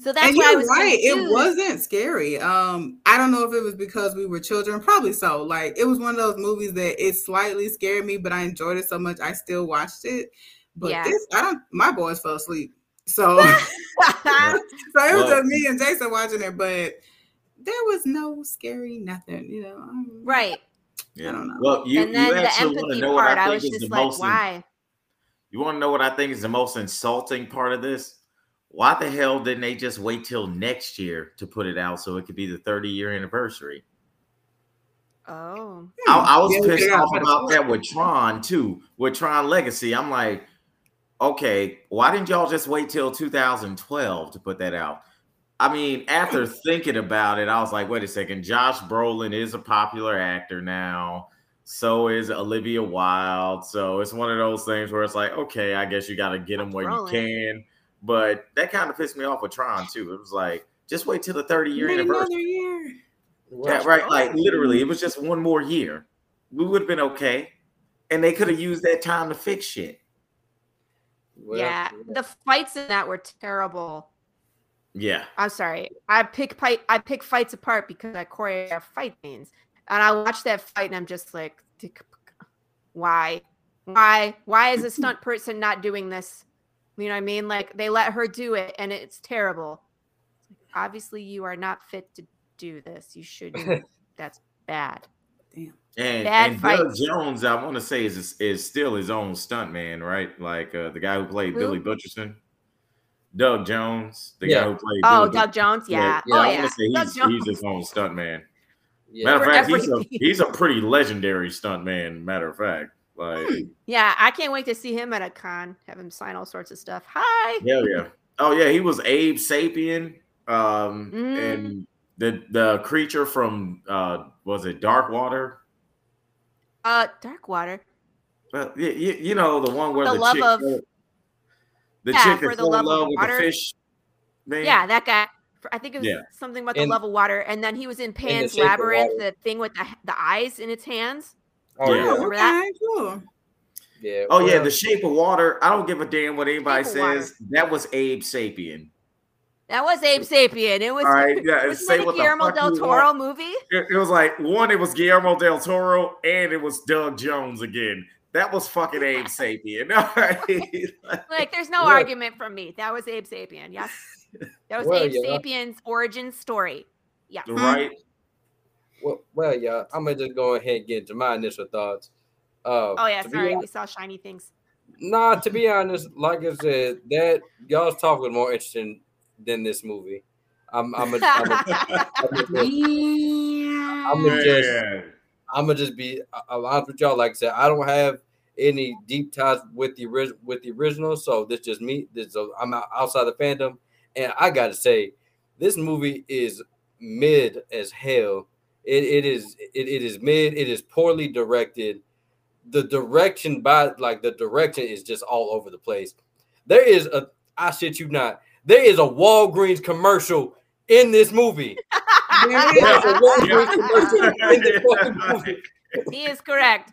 So that's and why you're was right. It wasn't scary. Um, I don't know if it was because we were children. Probably so. Like it was one of those movies that it slightly scared me, but I enjoyed it so much I still watched it. But Yeah. this, I don't. My boys fell asleep, so so it was just me and Jason watching it. But there was no scary nothing. You know. um, right. Yeah. Know. Well, you, and then you the actually want to empathy know what part, I I, think was is just the like, most. why? You want to know what I think is the most insulting part of this? Why the hell didn't they just wait till next year to put it out so it could be the 30 year anniversary? Oh. I, I was Yeah, pissed figured off how to about that with Tron too. With Tron Legacy, I'm like, okay, why didn't y'all just wait till 2012 to put that out? I mean, after thinking about it, I was like, wait a second. Josh Brolin is a popular actor now. So is Olivia Wilde. So it's one of those things where it's like, okay, I guess you got to get them where Brolin. you can. But that kind of pissed me off with Tron too. It was like, just wait till the 30 year Wait anniversary. another year. Yeah, right. Like literally, it was just one more year. We would have been okay. And they could have used that time to fix shit. Well, yeah. The fights in that were terrible. Yeah. I'm sorry. I pick fight. I pick fights apart because I choreograph fight scenes, and I watch that fight, and I'm just like, why, why, why is a stunt person not doing this? You know what I mean? Like they let her do it, and it's terrible. Obviously, you are not fit to do this. You shouldn't. That's bad. Damn. And, Bad and Doug fights. Jones, I want to say, is is still his own stunt man, right? Like uh, the guy who played Who? Billy Butcherson. Doug Jones, the Yeah. guy who played Oh, Billy Doug Jones. Yeah. yeah, oh I yeah. want Doug he's, Jones. he's his own stunt man. Yeah. Matter of For fact, he's a he's a pretty legendary stunt man. Matter of fact, like Yeah, I can't wait to see him at a con. Have him sign all sorts of stuff. Hi. Hell yeah. Oh yeah, he was Abe Sapien. Um Mm. and the the creature from uh was it Dark Water? Uh, Dark Water. Well, you, you, you know the one where The the, love chick of- fell- the Yeah, chick for that the fell in love of with water. the fish. Man. Yeah, that guy. I think it was Yeah. something about the In- love of water, and then he was in Pan's Shape of Labyrinth, the thing with the the eyes in its hands. Oh Yeah. yeah. Remember that? Cool. Yeah. Oh yeah, the shape of water. I don't give a damn what anybody Shape Water. says. That was Abe Sapien. That was Abe Sapien. It was. All right, yeah, wasn't say that a what Guillermo del Toro movie? It, it was like one, it was Guillermo del Toro, and it was Doug Jones again. That was fucking Abe Sapien. All right. Like, there's no Yeah. argument from me. That was Abe Sapien. Yes, that was Well, Abe yeah. Sapien's origin story. Yeah. right. well, well, yeah. I'm gonna just go ahead and get into my initial thoughts. Uh, Oh yeah, sorry, hon- we saw shiny things. Nah, to be honest, like I said, that y'all's talk was more interesting than this movie. I'm, I'm, a, I'm, a, I'm, a, I'm a just, Man. I'm gonna just be honest with y'all. Like I said, I don't have any deep ties with the original with the original, so this just me. This so I'm outside the fandom, and I gotta say, this movie is mid as hell. It, it is it, it is mid. It is poorly directed. The direction by like the direction is just all over the place. There is a I shit you not. There is a Walgreens commercial in this movie. There is a Walgreens commercial in this fucking movie. He is correct.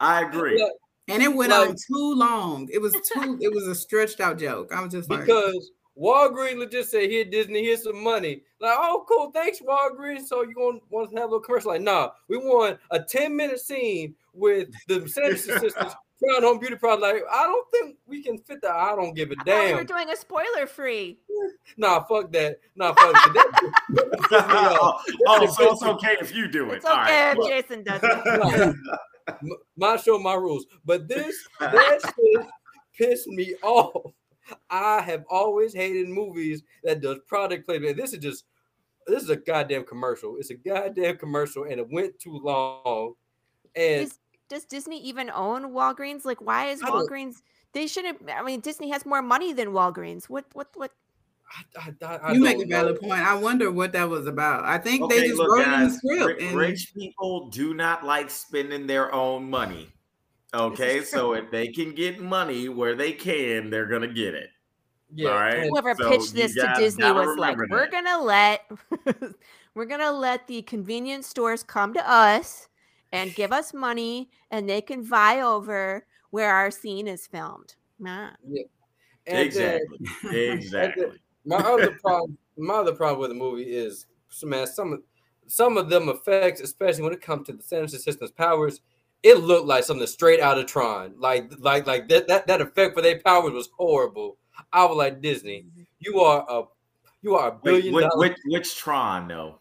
I agree. And it went Like- on too long. It was too. it was a stretched out joke. I was just like, because Walgreens legit said, "Here, Disney, here's some money." Like, oh, cool, thanks, Walgreens. So you gonna want to have a little commercial? Like, nah, we want a ten minute scene with the Sanderson sisters trying on beauty products. Like, I don't think we can fit that. I don't give a I damn. We are doing a spoiler free. Nah, fuck that. Nah, fuck that. that pissed me off. Oh, oh, so it's okay if you do it. It's okay right. if Jason does it. Nah, my show, my rules. But this this shit pissed me off. I have always hated movies that does product placement. This is just this is a goddamn commercial. It's a goddamn commercial, and it went too long. And Does, does Disney even own Walgreens? Like, why is Walgreens? They shouldn't. I mean, Disney has more money than Walgreens. What? What? What? I, I, I you make a don't know. valid point. I wonder what that was about. I think Okay, they just look, wrote it in the script. ri- and rich people do not like spending their own money. Okay, so if they can get money where they can, they're gonna get it. Yeah, All right. Whoever So pitched this to Disney was like, remember "We're gonna let, we're gonna let the convenience stores come to us and give us money, and they can vie over where our scene is filmed." Nah. yeah. And then- Exactly. Exactly. My other problem, my other problem with the movie is, so, man, some of some of them effects, especially when it comes to the Sanderson sisters powers, it looked like something straight out of Tron. Like, like, like that that, that effect for their powers was horrible. I was like, Disney, mm-hmm. you are a you are a Wait, billion which, dollar, which, which Tron though?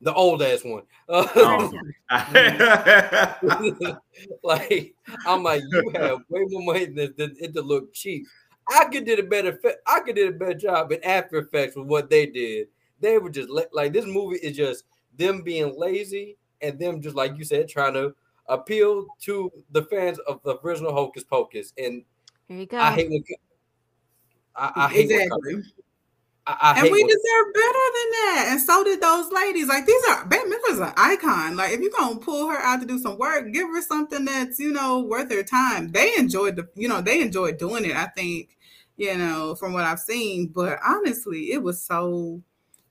The old ass one. Oh. like I'm like, you have way more money than, than it to look cheap. I could did a better fe- I could did a better job in After Effects with what they did. They were just le- like this movie is just them being lazy and them just like you said trying to appeal to the fans of the original Hocus Pocus. And There you go. I hate when I, I hate when- exactly. I, I and we when- deserve better than that. And so did those ladies. Like these are Bette Midler's an icon. Like if you're gonna pull her out to do some work, give her something that's you know worth her time. They enjoyed the you know they enjoyed doing it. I think you know from what I've seen. But honestly, it was so.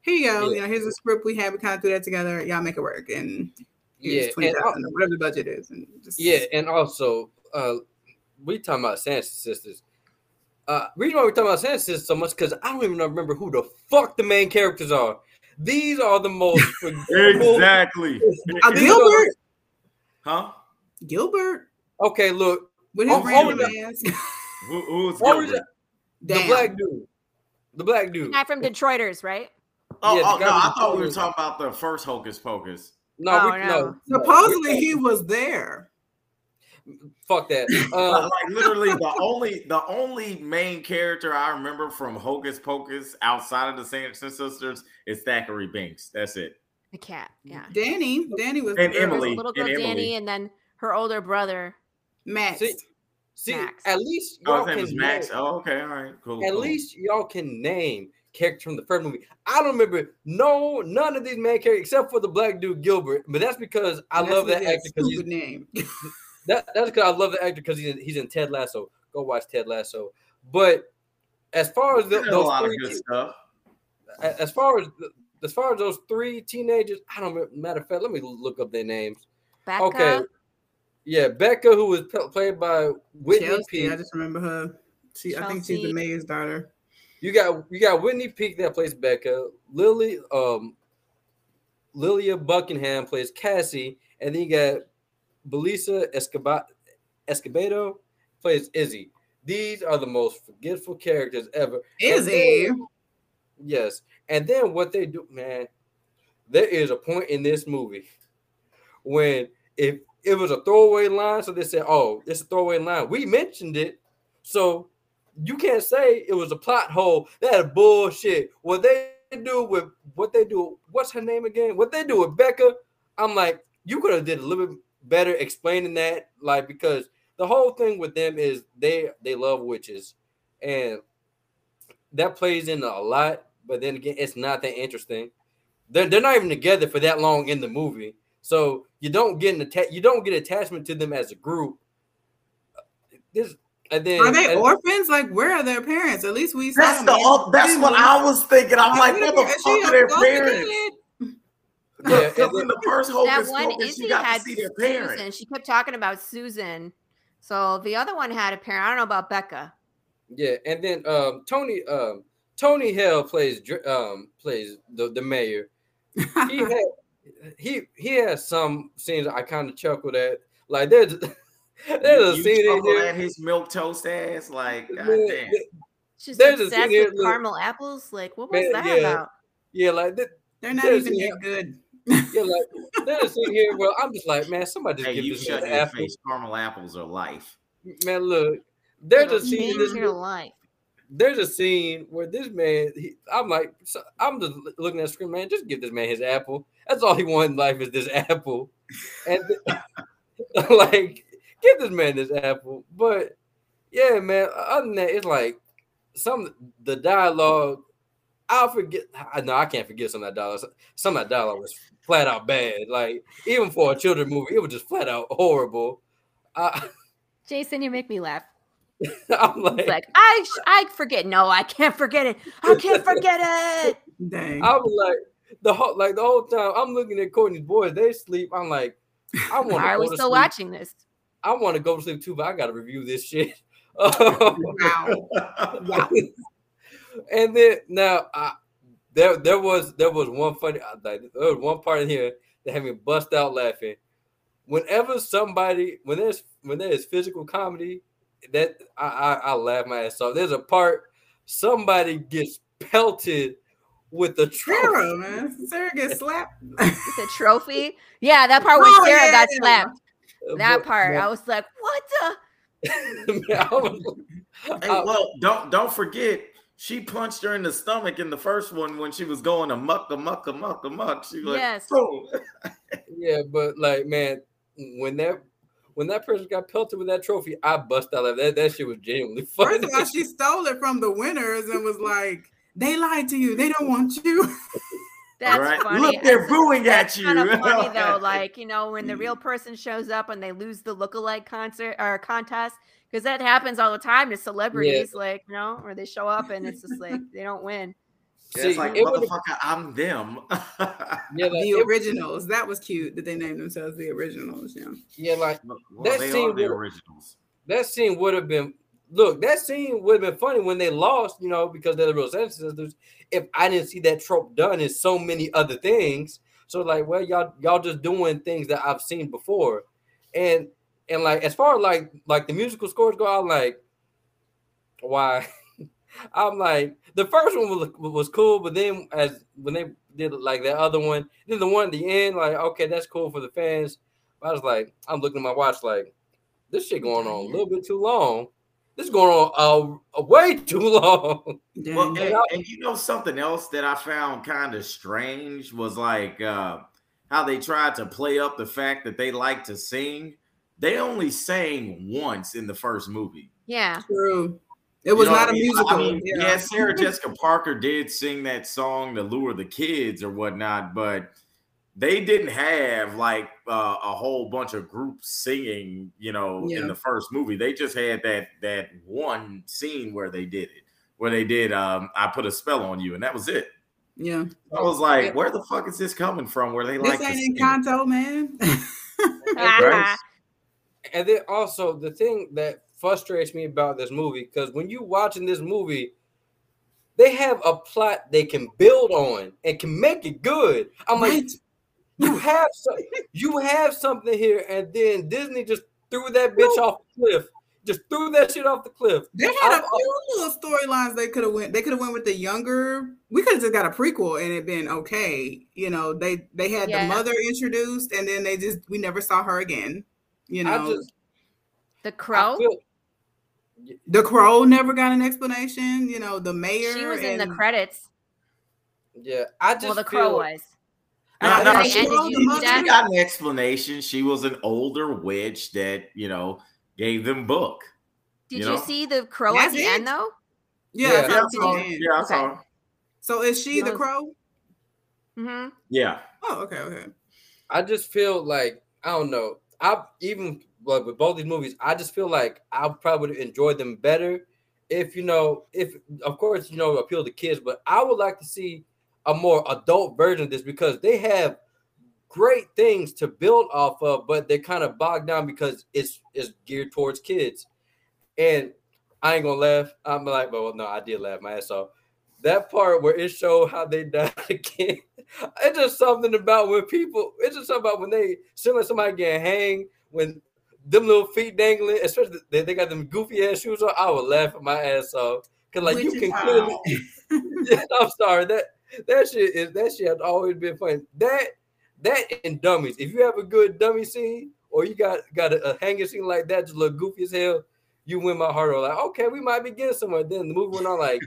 Here you go. Yeah. You know, here's a script we have. We kind of threw that together. Y'all make it work. And Yeah, twenty whatever the budget is. And just Yeah, and also uh we talking about Sansa sisters. Uh reason why we're talking about Sansa sisters so much because I don't even remember who the fuck the main characters are. These are the most exactly. Uh, These are Gilbert. Huh? Gilbert Okay, look. with his Oh, random oh, ass. Who, who's What was Gilbert? The Damn. black dude. The black dude. Guy from Detroiters, right? Oh, Yeah, oh no, I the thought we were talking about the first Hocus Pocus. No, Oh, we, no. no. no. Supposedly he was there. Fuck that. Like, Uh, like, literally the only the only main character I remember from Hocus Pocus outside of the Sanderson sisters is Thackeray Binks. That's it. The cat. Yeah. Danny. Danny was And there. There was Emily. a little and girl Emily. Danny, and then her older brother. Max. see, see Max. at least Oh, y'all his name can is Max. name- Oh, okay, all right, cool. at cool. least y'all can name characters from the first movie. I don't remember no none of these main characters except for the black dude Gilbert, but that's because I That's love that actor because he's stupid name. that, that's because I love the actor because he's in, he's in Ted Lasso. Go watch Ted Lasso. But as far as the, There's a those lot of three, good stuff. as far as as far as those three teenagers, I don't. Matter of fact, let me look up their names. Becca. Okay, yeah, Becca, who was p- played by Whitney Chelsea, Peak. I just remember her. She, I think she's the mayor's daughter. You got you got Whitney Peak that plays Becca. Lily um Lilia Buckingham plays Cassie, and then you got Belisa Escobedo plays Izzy. These are the most forgetful characters ever. And Izzy. then- yes, and then what they do, man. There is a point in this movie when if it was a throwaway line, so they said, "Oh, it's a throwaway line." We mentioned it, so you can't say it was a plot hole. That is bullshit. What they do with what they do, what's her name again? What they do with Becca, I'm like, you could have did a little bit better explaining that, like because the whole thing with them is they they love witches, and that plays in a lot. But then again, it's not that interesting. They're, they're not even together for that long in the movie, so you don't get an atta- you don't get attachment to them as a group. This and then Are they and- orphans? Like, where are their parents? At least we saw That's them the in- that's what I was thinking. I'm like, where the- the fuck are their parents? kid? Yeah, and Because then- the first that Hocus one Pocus, Izzy you got to see their Susan. parents. She kept talking about Susan. So the other one had a parent. I don't know about Becca. Yeah, and then um Tony um Tony Hale plays um plays the, the mayor. He had he he has some scenes I kind of chuckled at. Like there's there's a you scene in chuckle here. at his milk toast ass, like man, goddamn. She's There's a obsessed scene here, with look. caramel apples. Like, what was Man, that yeah. about? Yeah, like th- They're not even that good. Yeah, like there's a scene here where I'm just like, man, somebody just Hey, give you this shut man your an apple. face. Caramel apples are life. Man, look, there's It'll a scene in this your life. there's a scene where this man, he, I'm like, so- I'm just looking at the screen, man. Just give this man his apple. That's all he wants in life is this apple, and like, give this man this apple. But yeah, man. Other than that, it's like some the dialogue. I'll forget. I know I can't forget some of that dialogue. Some of that dialogue was flat out bad. Like even for a children movie, it was just flat out horrible. I, Jason, you make me laugh. I'm like, like I I forget. No, I can't forget it. I can't forget it. Dang. I was like the whole like the whole time I'm looking at Courtney's boys. They sleep. I'm like, I want Why to are go we to still sleep. watching this? I want to go to sleep too, but I got to review this shit. Wow. Wow. And then now, I, there there was there was one funny uh, like, there was one part in here that had me bust out laughing. Whenever somebody when there's when there is physical comedy, that I, I I laugh my ass off. There's a part somebody gets pelted with the Sarah, trophy. man. Sarah gets slapped. The trophy. Yeah, that part when Oh, Sarah yeah, got slapped. That But- part, but- I was like, what the? Man, I was- Hey, well, don't don't forget, she punched her in the stomach in the first one when she was going amok, amok, amok, amok. She was Yes. like, boom. Yeah, but like, man, when that when that person got pelted with that trophy, I bust out. Like, that that shit was genuinely funny. First of all, she stole it from the winners and was like, "They lied to you. They don't want you." That's Right. funny. Look, they're That's- booing at that's you. Kind of funny though, like you know, when the real mm. person shows up and they lose the lookalike concert or contest, because that happens all the time to celebrities, like you know, or they show up and it's just like they don't win. Yeah, it's like it motherfucker, I'm them. Yeah, like, the originals. That was cute that they named themselves the originals. Yeah. yeah, like well, that they scene are the would- originals. that scene would have been look, that scene would have been funny when they lost, you know, because they're the real ancestors. If I didn't see that trope done in so many other things. So like, well, y'all y'all just doing things that I've seen before. And and like as far as like like the musical scores go, I'm like, why? I'm like, the first one was was cool, but then as when they did like that other one, then the one at the end, like, okay, that's cool for the fans. I was like, I'm looking at my watch, like, this shit going on a little bit too long. This is going on uh, way too long. Well, and, and you know something else that I found kind of strange was like uh, how they tried to play up the fact that they like to sing. They only sang once in the first movie. Yeah. True. It was You know not what a I mean? musical. I mean, yeah. yeah, Sarah Jessica Parker did sing that song to lure the kids or whatnot, but they didn't have like uh, a whole bunch of groups singing, you know, Yeah. in the first movie. They just had that that one scene where they did it, where they did um, "I Put a Spell on You," and that was it. yeah. I was like, where the fuck is this coming from? Where they This like to ain't sing? Encanto, man. Right? And then also the thing that frustrates me about this movie, because when you're watching this movie, they have a plot they can build on and can make it good. I'm like, you have some, you have something here, and then Disney just threw that bitch off the cliff. Just threw that shit off the cliff. They had a few little storylines they could have went. They could have went with the younger. We could have just got a prequel and it been okay. You know, they they had Yeah. the mother introduced and then they just we never saw her again. You know, just The crow. feel, the crow never got an explanation. You know, the mayor. She was in the credits. yeah, I just Well, the crow feel- was. No, At no, the she, end, did you was- see she got an explanation. She was an older witch that you know gave them book. Did you you, know? see the crow at That's the it? end though? Yeah, Yeah. that's Yeah, I saw her. Yeah, I Okay. saw her. So is she the crow? Mm-hmm. Yeah. Oh, okay, okay. I just feel like I don't know. I even like with both these movies, I just feel like I probably would enjoyed them better if you know, if of course you know appeal to kids, but I would like to see a more adult version of this because they have great things to build off of, but they're kind of bogged down because it's it's geared towards kids. And I ain't gonna laugh. I'm like, well, no, I did laugh my ass off. That part where it showed how they died again. It's just something about when people. It's just something about when they like somebody getting hanged when them little feet dangling, especially they, they got them goofy ass shoes on. I would laugh at my ass off because like you can clearly. Yeah, I'm sorry that that shit is that shit has always been funny. That that and dummies. If you have a good dummy scene or you got got a, a hanging scene like that, just look goofy as hell, you win my heart. Or like, okay, we might be getting somewhere. Then the movie went on like,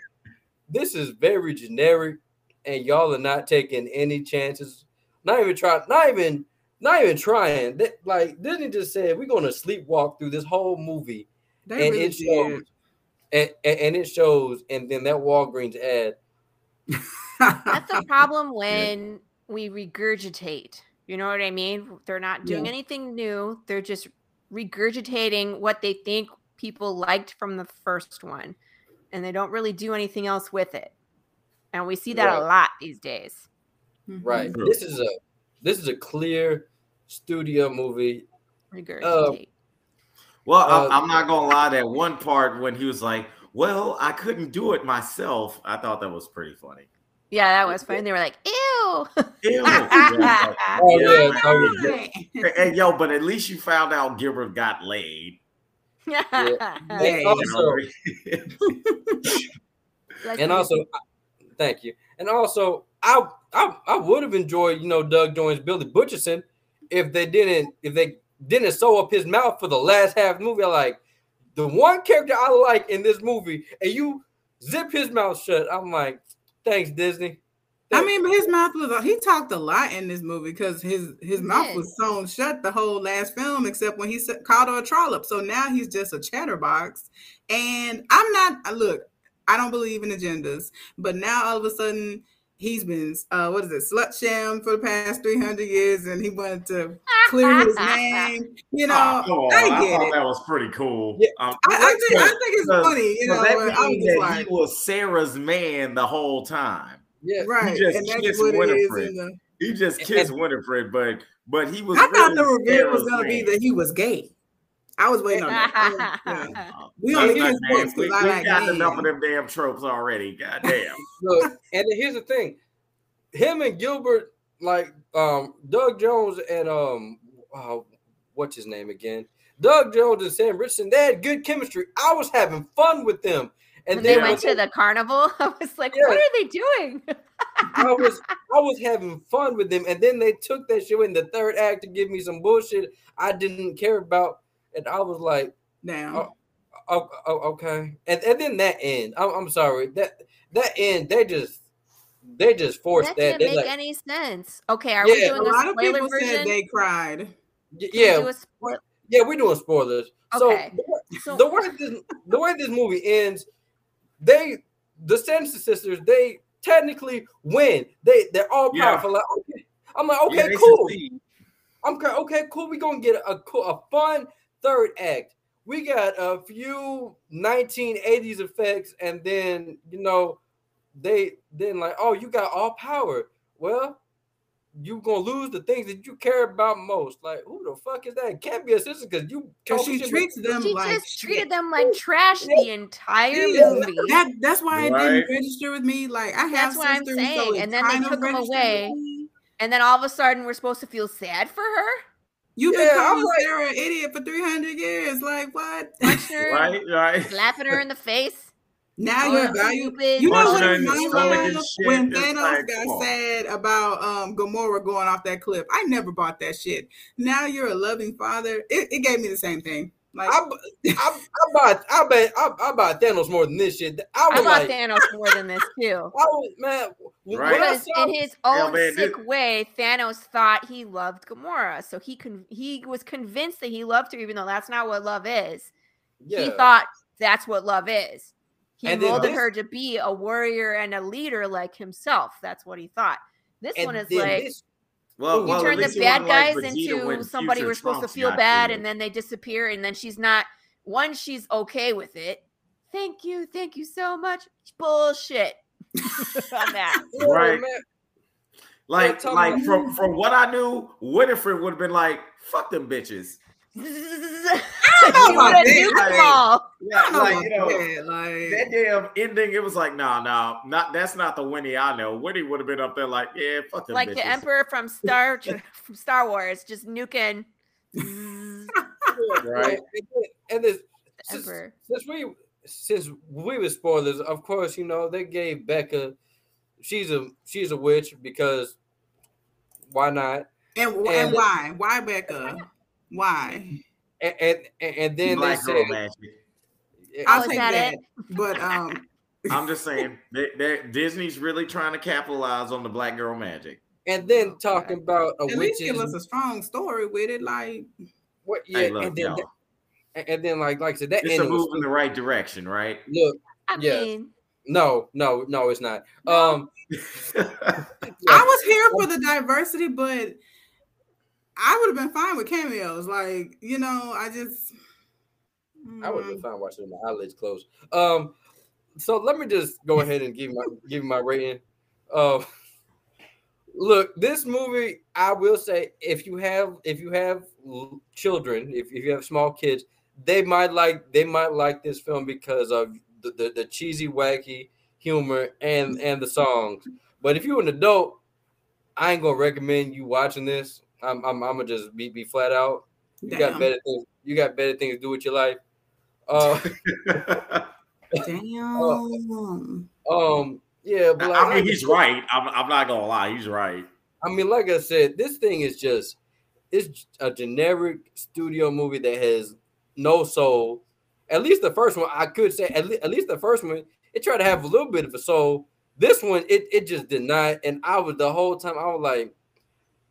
this is very generic, and y'all are not taking any chances. Not even trying. Not even. Not even trying. That, like Disney just said, we're gonna sleepwalk through this whole movie, They and really it shows. did. And, and, and it shows, and then that Walgreens ad That's the problem when we regurgitate. You know what I mean? They're not doing Yeah. anything new. They're just regurgitating what they think people liked from the first one. And they don't really do anything else with it. And we see that Right. a lot these days. Right. True. This is a this is a clear studio movie. Regurgitate. Well, Uh, I'm, I'm not gonna lie. That one part when he was like, well, I couldn't do it myself. I thought that was pretty funny. Yeah, that was funny. They were like, ew. Ew. Oh, yeah, that was good. Hey, hey, yo, but at least you found out Gilbert got laid. Yeah. And You also, Like, and also, thank you. And also, I I, I would have enjoyed, you know, Doug Jones, Billy Butcherson, if they didn't if they didn't sew up his mouth for the last half of the movie. I like the one character I like in this movie, and you zip his mouth shut. I'm like, thanks, Disney. I mean, but his mouth was he talked a lot in this movie because his his mouth was sewn shut the whole last film, except when he s- called her a trollop. So now he's just a chatterbox. And I'm not look, I don't believe in agendas, but now all of a sudden he's been uh what is it, slut sham for the past 300 years, and he wanted to clear his name. You know, Oh, come on. I I, thought it. that was pretty cool. Um, I, I think I think it's funny, you know. that but I was means just that like, he was Sarah's man the whole time. Yeah, right, He just and that's kissed what Winifred. the He just kissed Winifred, but but he was. I thought really the reveal was gonna be that he was gay. I was waiting on that. I was- yeah. We only look, kiss man, we, because I we like got men. enough of them damn tropes already. God damn. Look, and here's the thing: him and Gilbert, like um, Doug Jones and um, uh, what's his name again? Doug Jones and Sam Richardson. They had good chemistry. I was having fun with them, and when they went to the carnival, I was like, Yeah. what are they doing? I was I was having fun with them, and then they took that shit in the third act to give me some bullshit I didn't care about, and I was like, now, oh, oh, oh, okay. And and then that end, I'm, I'm sorry that that end they just they just forced that that. didn't They make like, any sense. Okay, are we doing a a lot of people version? said they cried. y- Can we yeah, spoil- yeah, we're doing spoilers. Okay. So, the way- So- the way this the way this movie ends, they the Sanderson sisters they technically win. They they're all Yeah. powerful. Like, okay. I'm like, okay, they cool. I'm go- okay, cool. We're gonna get a cool, a fun third act. We got a few 1980s effects, and then you know, they then like, oh, you got all power. Well, you gonna lose the things that you care about most. Like, who the fuck is that? It can't be a sister because you Because she treats with- them She like just treated them like trash the entire Yeah, movie. That, that's why it didn't register with me. Like I have That's what I'm sisters, so saying. And then they kind of took them away. And then all of a sudden, we're supposed to feel sad for her. You've been Yeah, I'm calling like- Sarah an idiot for 300 years. Like what? Right, right. slapping her in the face. Now Oh, you're value. stupid. You know what her it in reminds me of? When Thanos like, got on. sad about um Gamora going off that cliff. I never bought that shit. Now you're a loving father. It, it gave me the same thing. Like I, I, I bought, I bet, I, I bought Thanos more than this shit. I I was bought like, Thanos more than this too. I was man, when Right. I Because saw- in his own man, sick this- way, Thanos thought he loved Gamora, so he con- he was convinced that he loved her, even though that's not what love is. He thought that's what love is. He And molded this- her to be a warrior and a leader like himself. That's what he thought. This one is then like this- Well, you well, turn the bad wasn't like guys into somebody future we're supposed to feel bad, killed. and then they disappear, and then she's not. One, she's okay with it. Thank you, thank you so much. Bullshit on that. Right. Like, like from from what I knew, Winifred would have been like, "Fuck them bitches." I don't know You about that. Like- them all. Yeah, I don't know like you know, that. Like that damn ending. It was like, nah, nah, not that's not the Winnie I know. Winnie would have been up there like, yeah, fuck them Like bitches. the Emperor from Star from Star Wars, just nuking Right. And, this, since, since we since we were spoilers, of course, you know they gave Becca. She's a she's a witch because why not? and, and and- why? Why Becca? Why? And and, and then they Black girl said, magic. I'll Oh, take that that. it? But um I'm just saying, that they, Disney's really trying to capitalize on the black girl magic. and then talking about a at least give us a strong story with it. Like what? Yeah, Hey, look, and then y'all, and- and then like like I said, that it's a ending was move in the right direction, right? look. I Yeah. mean, No, no, no, it's not. Um, I was here for the diversity, but I would have been fine with cameos. Like, you know, I just I would have mm, been fine watching my eyelids closed. Um, so let me just go ahead and give my give my rating. Uh, look, this movie, I will say, if you have if you have children, if, if you have small kids, they might like they might like this film because of the, the, the cheesy, wacky humor and and the songs. But if you're an adult, I ain't gonna recommend you watching this. I'm I'm, I'm gonna just be be flat out. You got better things. You got better things to do with your life. Uh, Damn. um, yeah, but like, I mean, he's right. I'm, I'm not gonna lie, he's right. I mean, like I said, this thing is just it's a generic studio movie that has no soul. At least the first one, I could say at, le- at least the first one, it tried to have a little bit of a soul. This one, it it just did not. And I was the whole time I was like,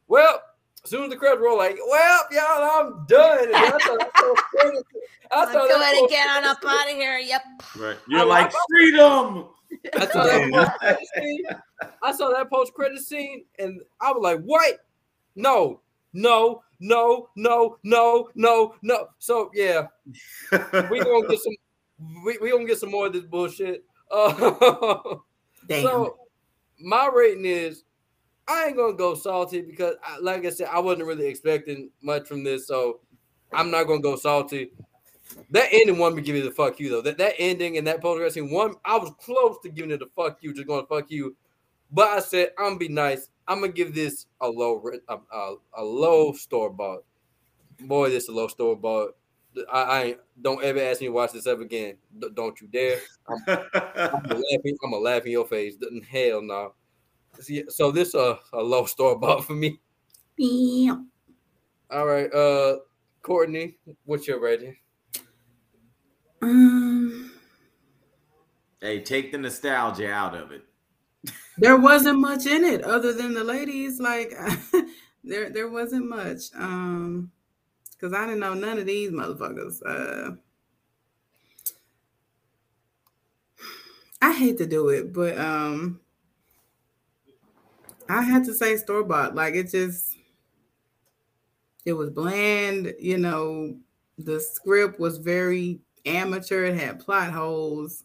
well, as soon as the credits roll, like, well, y'all, I'm done. And I thought that post credit- I Let's thought go ahead and get on credit up out of here. Yep. Right. You're like freedom. I saw that post credit scene. I saw that post credit scene, and I was like, "What? No, no, no, no, no, no, no." So yeah, we gonna get some. We we gonna get some more of this bullshit. Uh, Damn. so my rating is, I ain't gonna go salty because, I, like I said, I wasn't really expecting much from this, so I'm not gonna go salty. That ending wanted me give you the fuck you though. That that ending and that post scene one, I was close to giving it a fuck you, just to fuck you, but I said I'm gonna be nice. I'm gonna give this a low a, a, a low store bought. Boy, this a low store bought. I, I don't ever ask me to watch this ever again. D- don't you dare. I'm, I'm gonna laugh in, I'm gonna laugh in your face. Hell no. See, so this a a low store bought for me. Bam. All right, uh, Courtney, what's your rating? Um, Hey, take the nostalgia out of it. there wasn't much in it other than the ladies. Like there, there wasn't much. Um, because I didn't know none of these motherfuckers. Uh, I hate to do it, but um, I had to say store bought. Like it just, it was bland. You know, the script was very amateur. It had plot holes.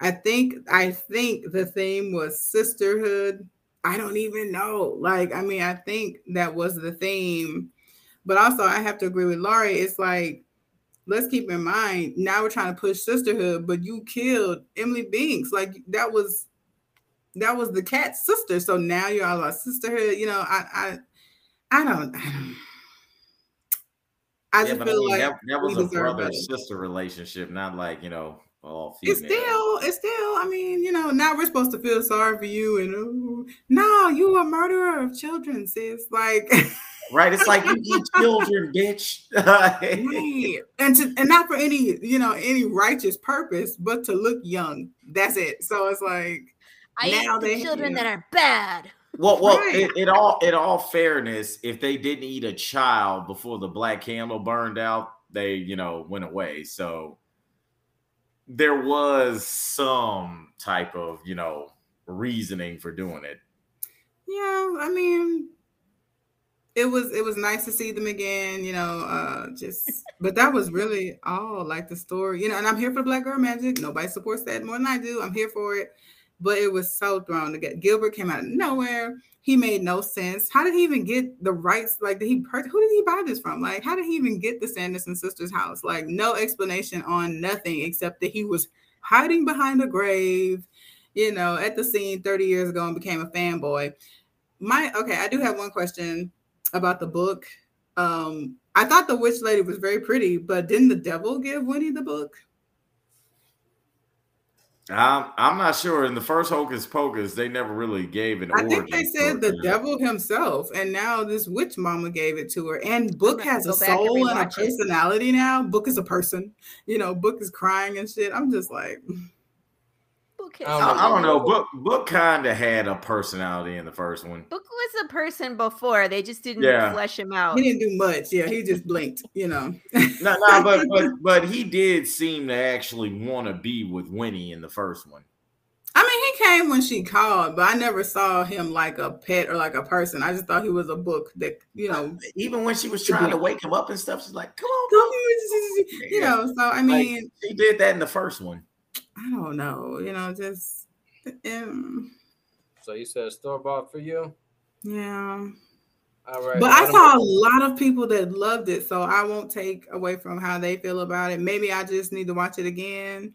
I think I think the theme was sisterhood. I don't even know. Like, I mean, I think that was the theme. But also I have to agree with Laurie. It's like, let's keep in mind, now we're trying to push sisterhood, but you killed Emily Binks. Like that was that was the cat's sister. So now you're all about sisterhood. You know, I I I don't I, don't, I yeah, just but I feel mean, like that, that was a brother sister relationship, not like you know all female. It's still, it's still. I mean, you know, now we're supposed to feel sorry for you, and oh, no, you a murderer of children, sis. Like, right? It's like you eat children, bitch. right. and to, and not for any, you know, any righteous purpose, but to look young. That's it. So it's like I now eat the children that are bad. Well, well, Right. it, it all in all fairness, if they didn't eat a child before the black candle burned out, they you know went away. So there was some type of you know reasoning for doing it. yeah. I mean, it was it was nice to see them again. You know, uh, just but that was really all like the story. You know, and I'm here for the Black Girl Magic. Nobody supports that more than I do. I'm here for it. But it was so thrown together. Gilbert came out of nowhere. He made no sense. How did he even get the rights? Like, did he who did he buy this from? Like, how did he even get the Sanderson sisters' house? Like, no explanation on nothing except that he was hiding behind a grave, you know, at the scene 30 years ago and became a fanboy. My okay, I do have one question about the book. Um, I thought the witch lady was very pretty, but didn't the devil give Winnie the book? I'm I'm not sure. In the first Hocus Pocus, they never really gave an I origin. think they said the story. devil himself, and now this witch mama gave it to her. And Book has a go back and soul and a rewatch it. personality now. Book is a person, you know. Book is crying and shit. I'm just like, Book, I I, I don't know. Book Book kind of had a personality in the first one. Book was a person before. They just didn't Yeah. flesh him out. he didn't do much. Yeah, he just blinked, you know. No, no, but but but he did seem to actually want to be with Winnie in the first one. I mean, he came when she called, but I never saw him like a pet or like a person. I just thought he was a book that, you know, uh, Even when she was trying to wake him up and stuff, she's like, "Come on, come on. you know. So I mean, she did that in the first one. I don't know, you know, just um, So you said store bought for you? yeah. All right. But I Adam, saw a lot of people that loved it, so I won't take away from how they feel about it. Maybe I just need to watch it again.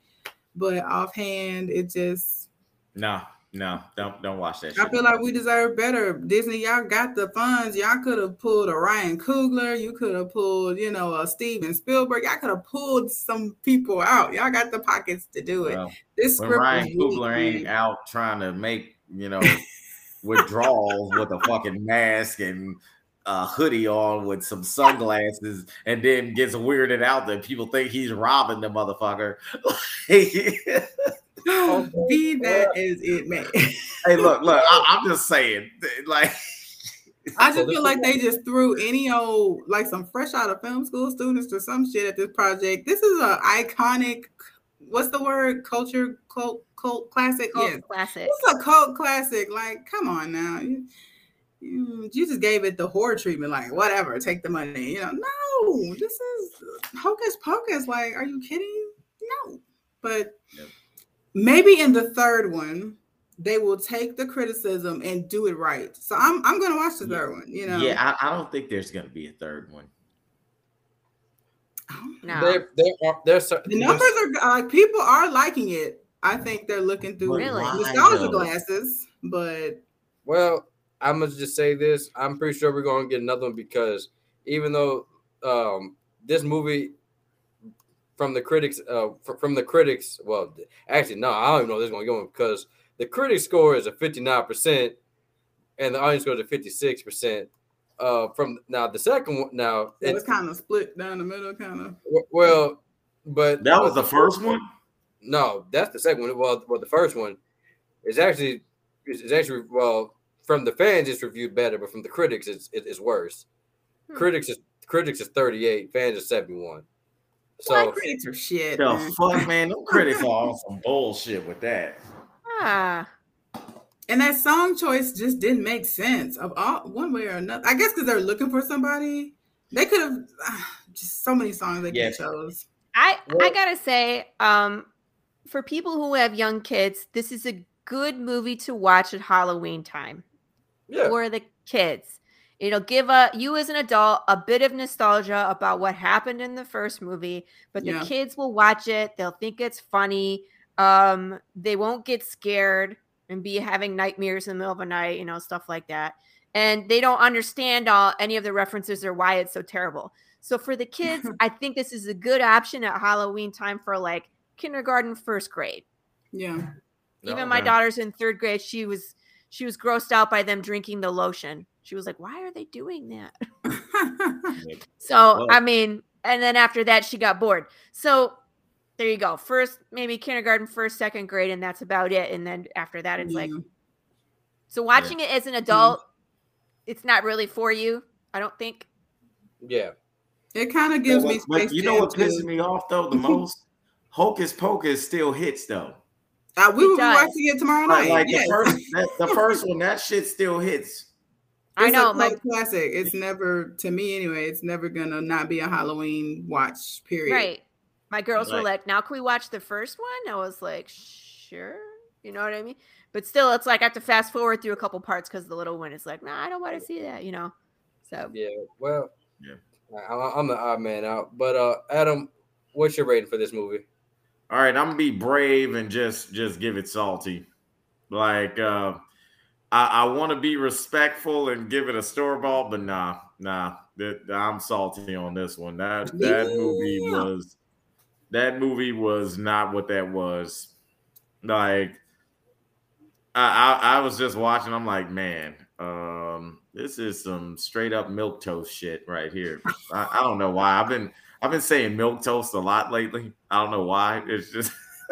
but offhand, it just No, no, don't don't watch that. I Shit. feel like we deserve better. Disney, y'all got the funds. Y'all could have pulled a Ryan Coogler. You could have pulled, you know, a Steven Spielberg. Y'all could have pulled some people out. Y'all got the pockets to do it. Well, this script Ryan Coogler ain't out trying to make you know withdrawals with a fucking mask and a hoodie on with some sunglasses, and then gets weirded out that people think he's robbing the motherfucker. Oh, Be that as it may. hey, look, look, I, I'm just saying, like. I just feel like they just threw any old, like some fresh out of film school students or some shit at this project. This is a iconic, what's the word? Culture cult cult classic. Cult yes, classic. It's a cult classic. Like, come on now. You, you, you just gave it the horror treatment. Like, whatever, take the money. You know, no, this is hocus pocus. Like, are you kidding? No, but maybe in the third one they will take the criticism and do it right. So I'm I'm gonna watch the third one. You know, Yeah, I, I don't think there's gonna be a third one. No. There, there are there's cer- the numbers are like people are liking it. I think they're looking through Really? nostalgia glasses, but Well, I'm gonna just say this. I'm pretty sure we're gonna get another one because even though um, this movie, from the critics, uh, fr- from the critics, well, actually, no, I don't even know this is gonna go because the critic score is a 59 percent, and the audience score is a 56 percent. Uh, from now the second one, now so it's it's kind of split down the middle, kind of. well, but That was the first one. No, that's the second one. Well, well, the first one is actually is, is actually well from the fans it's reviewed better, but from the critics it's it's worse. Hmm. Critics is critics is thirty eight, fans is seventy one. So Black critics are shit. The man. fuck, man, them critics are on some bullshit with that. Ah. And that song choice just didn't make sense of all one way or another. I guess because they're looking for somebody. They could have just so many songs they could have chose. I I gotta say, um, for people who have young kids, this is a good movie to watch at Halloween time. Yeah. For the kids. It'll give a you as an adult a bit of nostalgia about what happened in the first movie, but the Yeah. kids will watch it. They'll think it's funny. Um, they won't get scared and be having nightmares in the middle of the night, you know, stuff like that. And they don't understand all any of the references or why it's so terrible. So for the kids, I think this is a good option at Halloween time for like kindergarten, first grade. Yeah. Even my Okay. daughter's in third grade. She was she was grossed out by them drinking the lotion. She was like, "Why are they doing that?" So Well- I mean, and then after that, she got bored. So there you go. First, maybe kindergarten, first, second grade, and that's about it. And then after that, it's like, so watching it as an adult, it's not really for you. I don't think. Yeah. It kind of gives what- me but space. you know what pisses me off though the most? Hocus Pocus still hits though. Uh, we It will be watching it tomorrow Like, night. like yes. the first, that, the first one, that shit still hits. I It's know, a my- classic. It's never, to me anyway, it's never gonna not be a Halloween watch. Period. Right. My girls were like, now can we watch the first one? I was like, sure. You know what I mean? But still, it's like I have to fast forward through a couple parts because the little one is like, nah, I don't want to see that, you know? So yeah, well, yeah, I, I'm the odd man out. But uh, Adam, what's your rating for this movie? All right, I'm gonna be brave and just just give it salty. Like uh I, I want to be respectful and give it a store ball, but nah, nah, that, I'm salty on this one. That that movie was that movie was not what that was. Like I, I I was just watching. I'm like, man, um, this is some straight up milk toast shit right here. I, I don't know why. I've been I've been saying milk toast a lot lately. I don't know why. It's just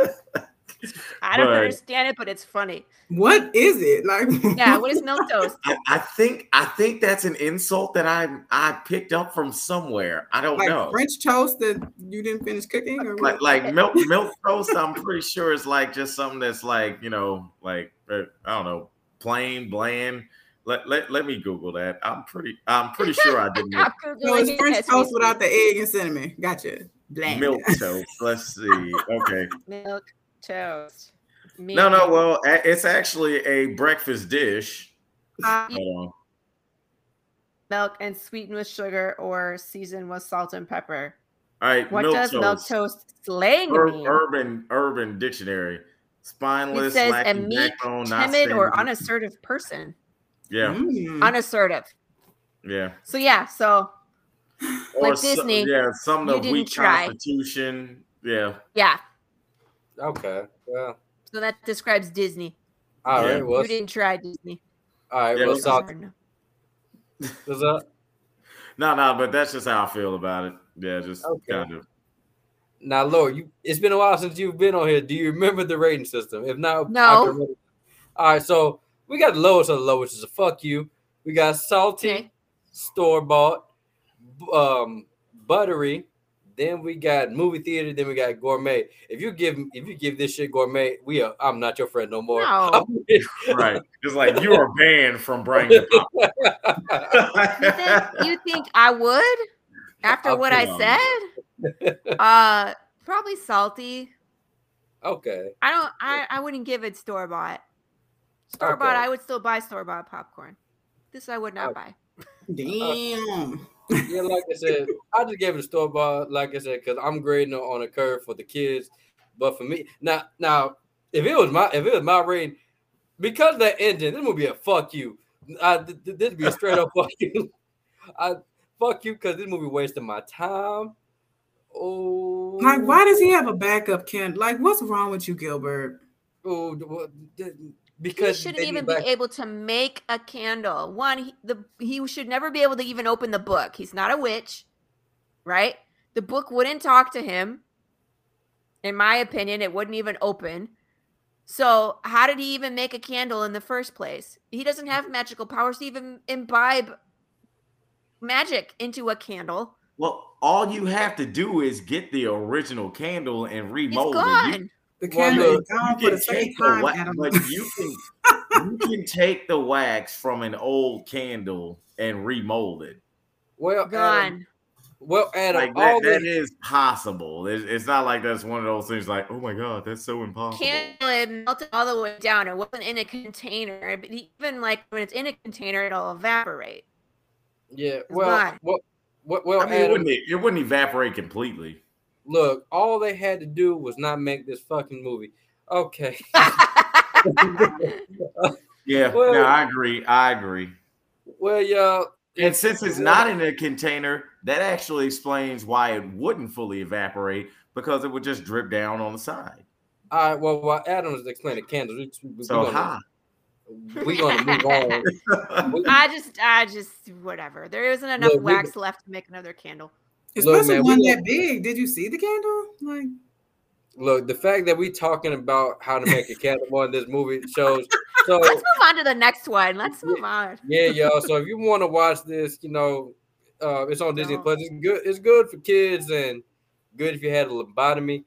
I don't But- understand it, but it's funny. What is it like? Yeah, what is milk toast? I, I think I think that's an insult that I I picked up from somewhere. I don't like know. French toast that you didn't finish cooking, or like what? like milk milk toast i'm pretty sure is like just something that's like you know like uh, i don't know plain bland let, let let me google that i'm pretty i'm pretty sure i didn't I'm So it's Googling it French toast without the egg and cinnamon. Gotcha. Bland. milk toast let's see okay milk toast. no no well it's actually a breakfast dish Hold on. milk and sweetened with sugar or seasoned with salt and pepper. All right, What milk does toast. milk toast slang Ur- mean? urban Urban Dictionary. Spineless, It says a meek, backbone, timid, or unassertive, says a lacking meek, backbone, not timid, or standing- unassertive person. Yeah, Mm. Unassertive. yeah. So yeah, so Or like so- Disney. yeah, some of the weak try. constitution. Yeah, Yeah. Okay. Well, So that describes Disney. all right. Yeah. Well, you didn't try Disney. all right. Yeah, well, it Salt, no. what's up? no, no, but that's just how I feel about it. Yeah, just Okay. kind of. Now, Lord, you it's been a while since you've been on here. Do you remember the rating system? If not, I No. can. All right, so we got the lowest of the low, which is a fuck you. We got salty, Okay. store bought, um, buttery. Then we got movie theater. Then we got gourmet. If you give if you give this shit gourmet, we are I'm not your friend no more. No. Right. It's like you are banned from bringing pop. You think, you think I would after what I on. said? Uh, probably salty. okay. I don't. I I wouldn't give it store bought. Store bought. Okay. I would still buy store bought popcorn. This I would not buy. Damn. Yeah, like I said, I just gave it a store bought, like I said, because I'm grading on a curve for the kids. But for me, now, now, if it was my if it was my rating, because that engine, this would be a fuck you. I, th- th- this would be a straight up fuck you. I fuck you because this movie wasted my time. Oh, Like, why does he have a backup Ken? Like, what's wrong with you, Gilbert? Oh, d- what- d- He shouldn't even need be back- able to make a candle. One, he, the he should never be able to even open the book. He's not a witch, right? The book wouldn't talk to him. In my opinion, it wouldn't even open. So, how did he even make a candle in the first place? He doesn't have magical powers to even imbibe magic into a candle. Well, all you have to do is get the original candle and He's remold it. You- gone. The Well, look, is gone you for the can second take the time. wa- Adam. but you can you can take the wax from an old candle and remold it. well, Adam, Gone. well, Adam, Like that, that this, is possible. It's, it's not like that's one of those things like, oh my god, that's so impossible. candle it melted all the way down. It wasn't in a container. But even like when it's in a container, it'll evaporate. yeah, It's well, well, well, well I mean, it wouldn't, it wouldn't evaporate completely. Look, all they had to do was not make this fucking movie. Okay. Yeah, Well- no, I agree. I agree. well, y'all, And since it's not in a container, that actually explains why it wouldn't fully evaporate because it would just drip down on the side. all right. Well, while Adam was explaining candles, we, we, So we high. gonna, we gonna move on. I just, I just, whatever. There isn't enough Look, we- wax left to make another candle. Especially man, one that big. Did you see the candle? Like, Look, the fact that we're talking about how to make a candle in this movie shows. So Let's move on to the next one. Let's move on. yeah, y'all. So if you want to watch this, you know, uh, it's on Disney Don't. Plus. It's good. It's good for kids and good if you had a lobotomy.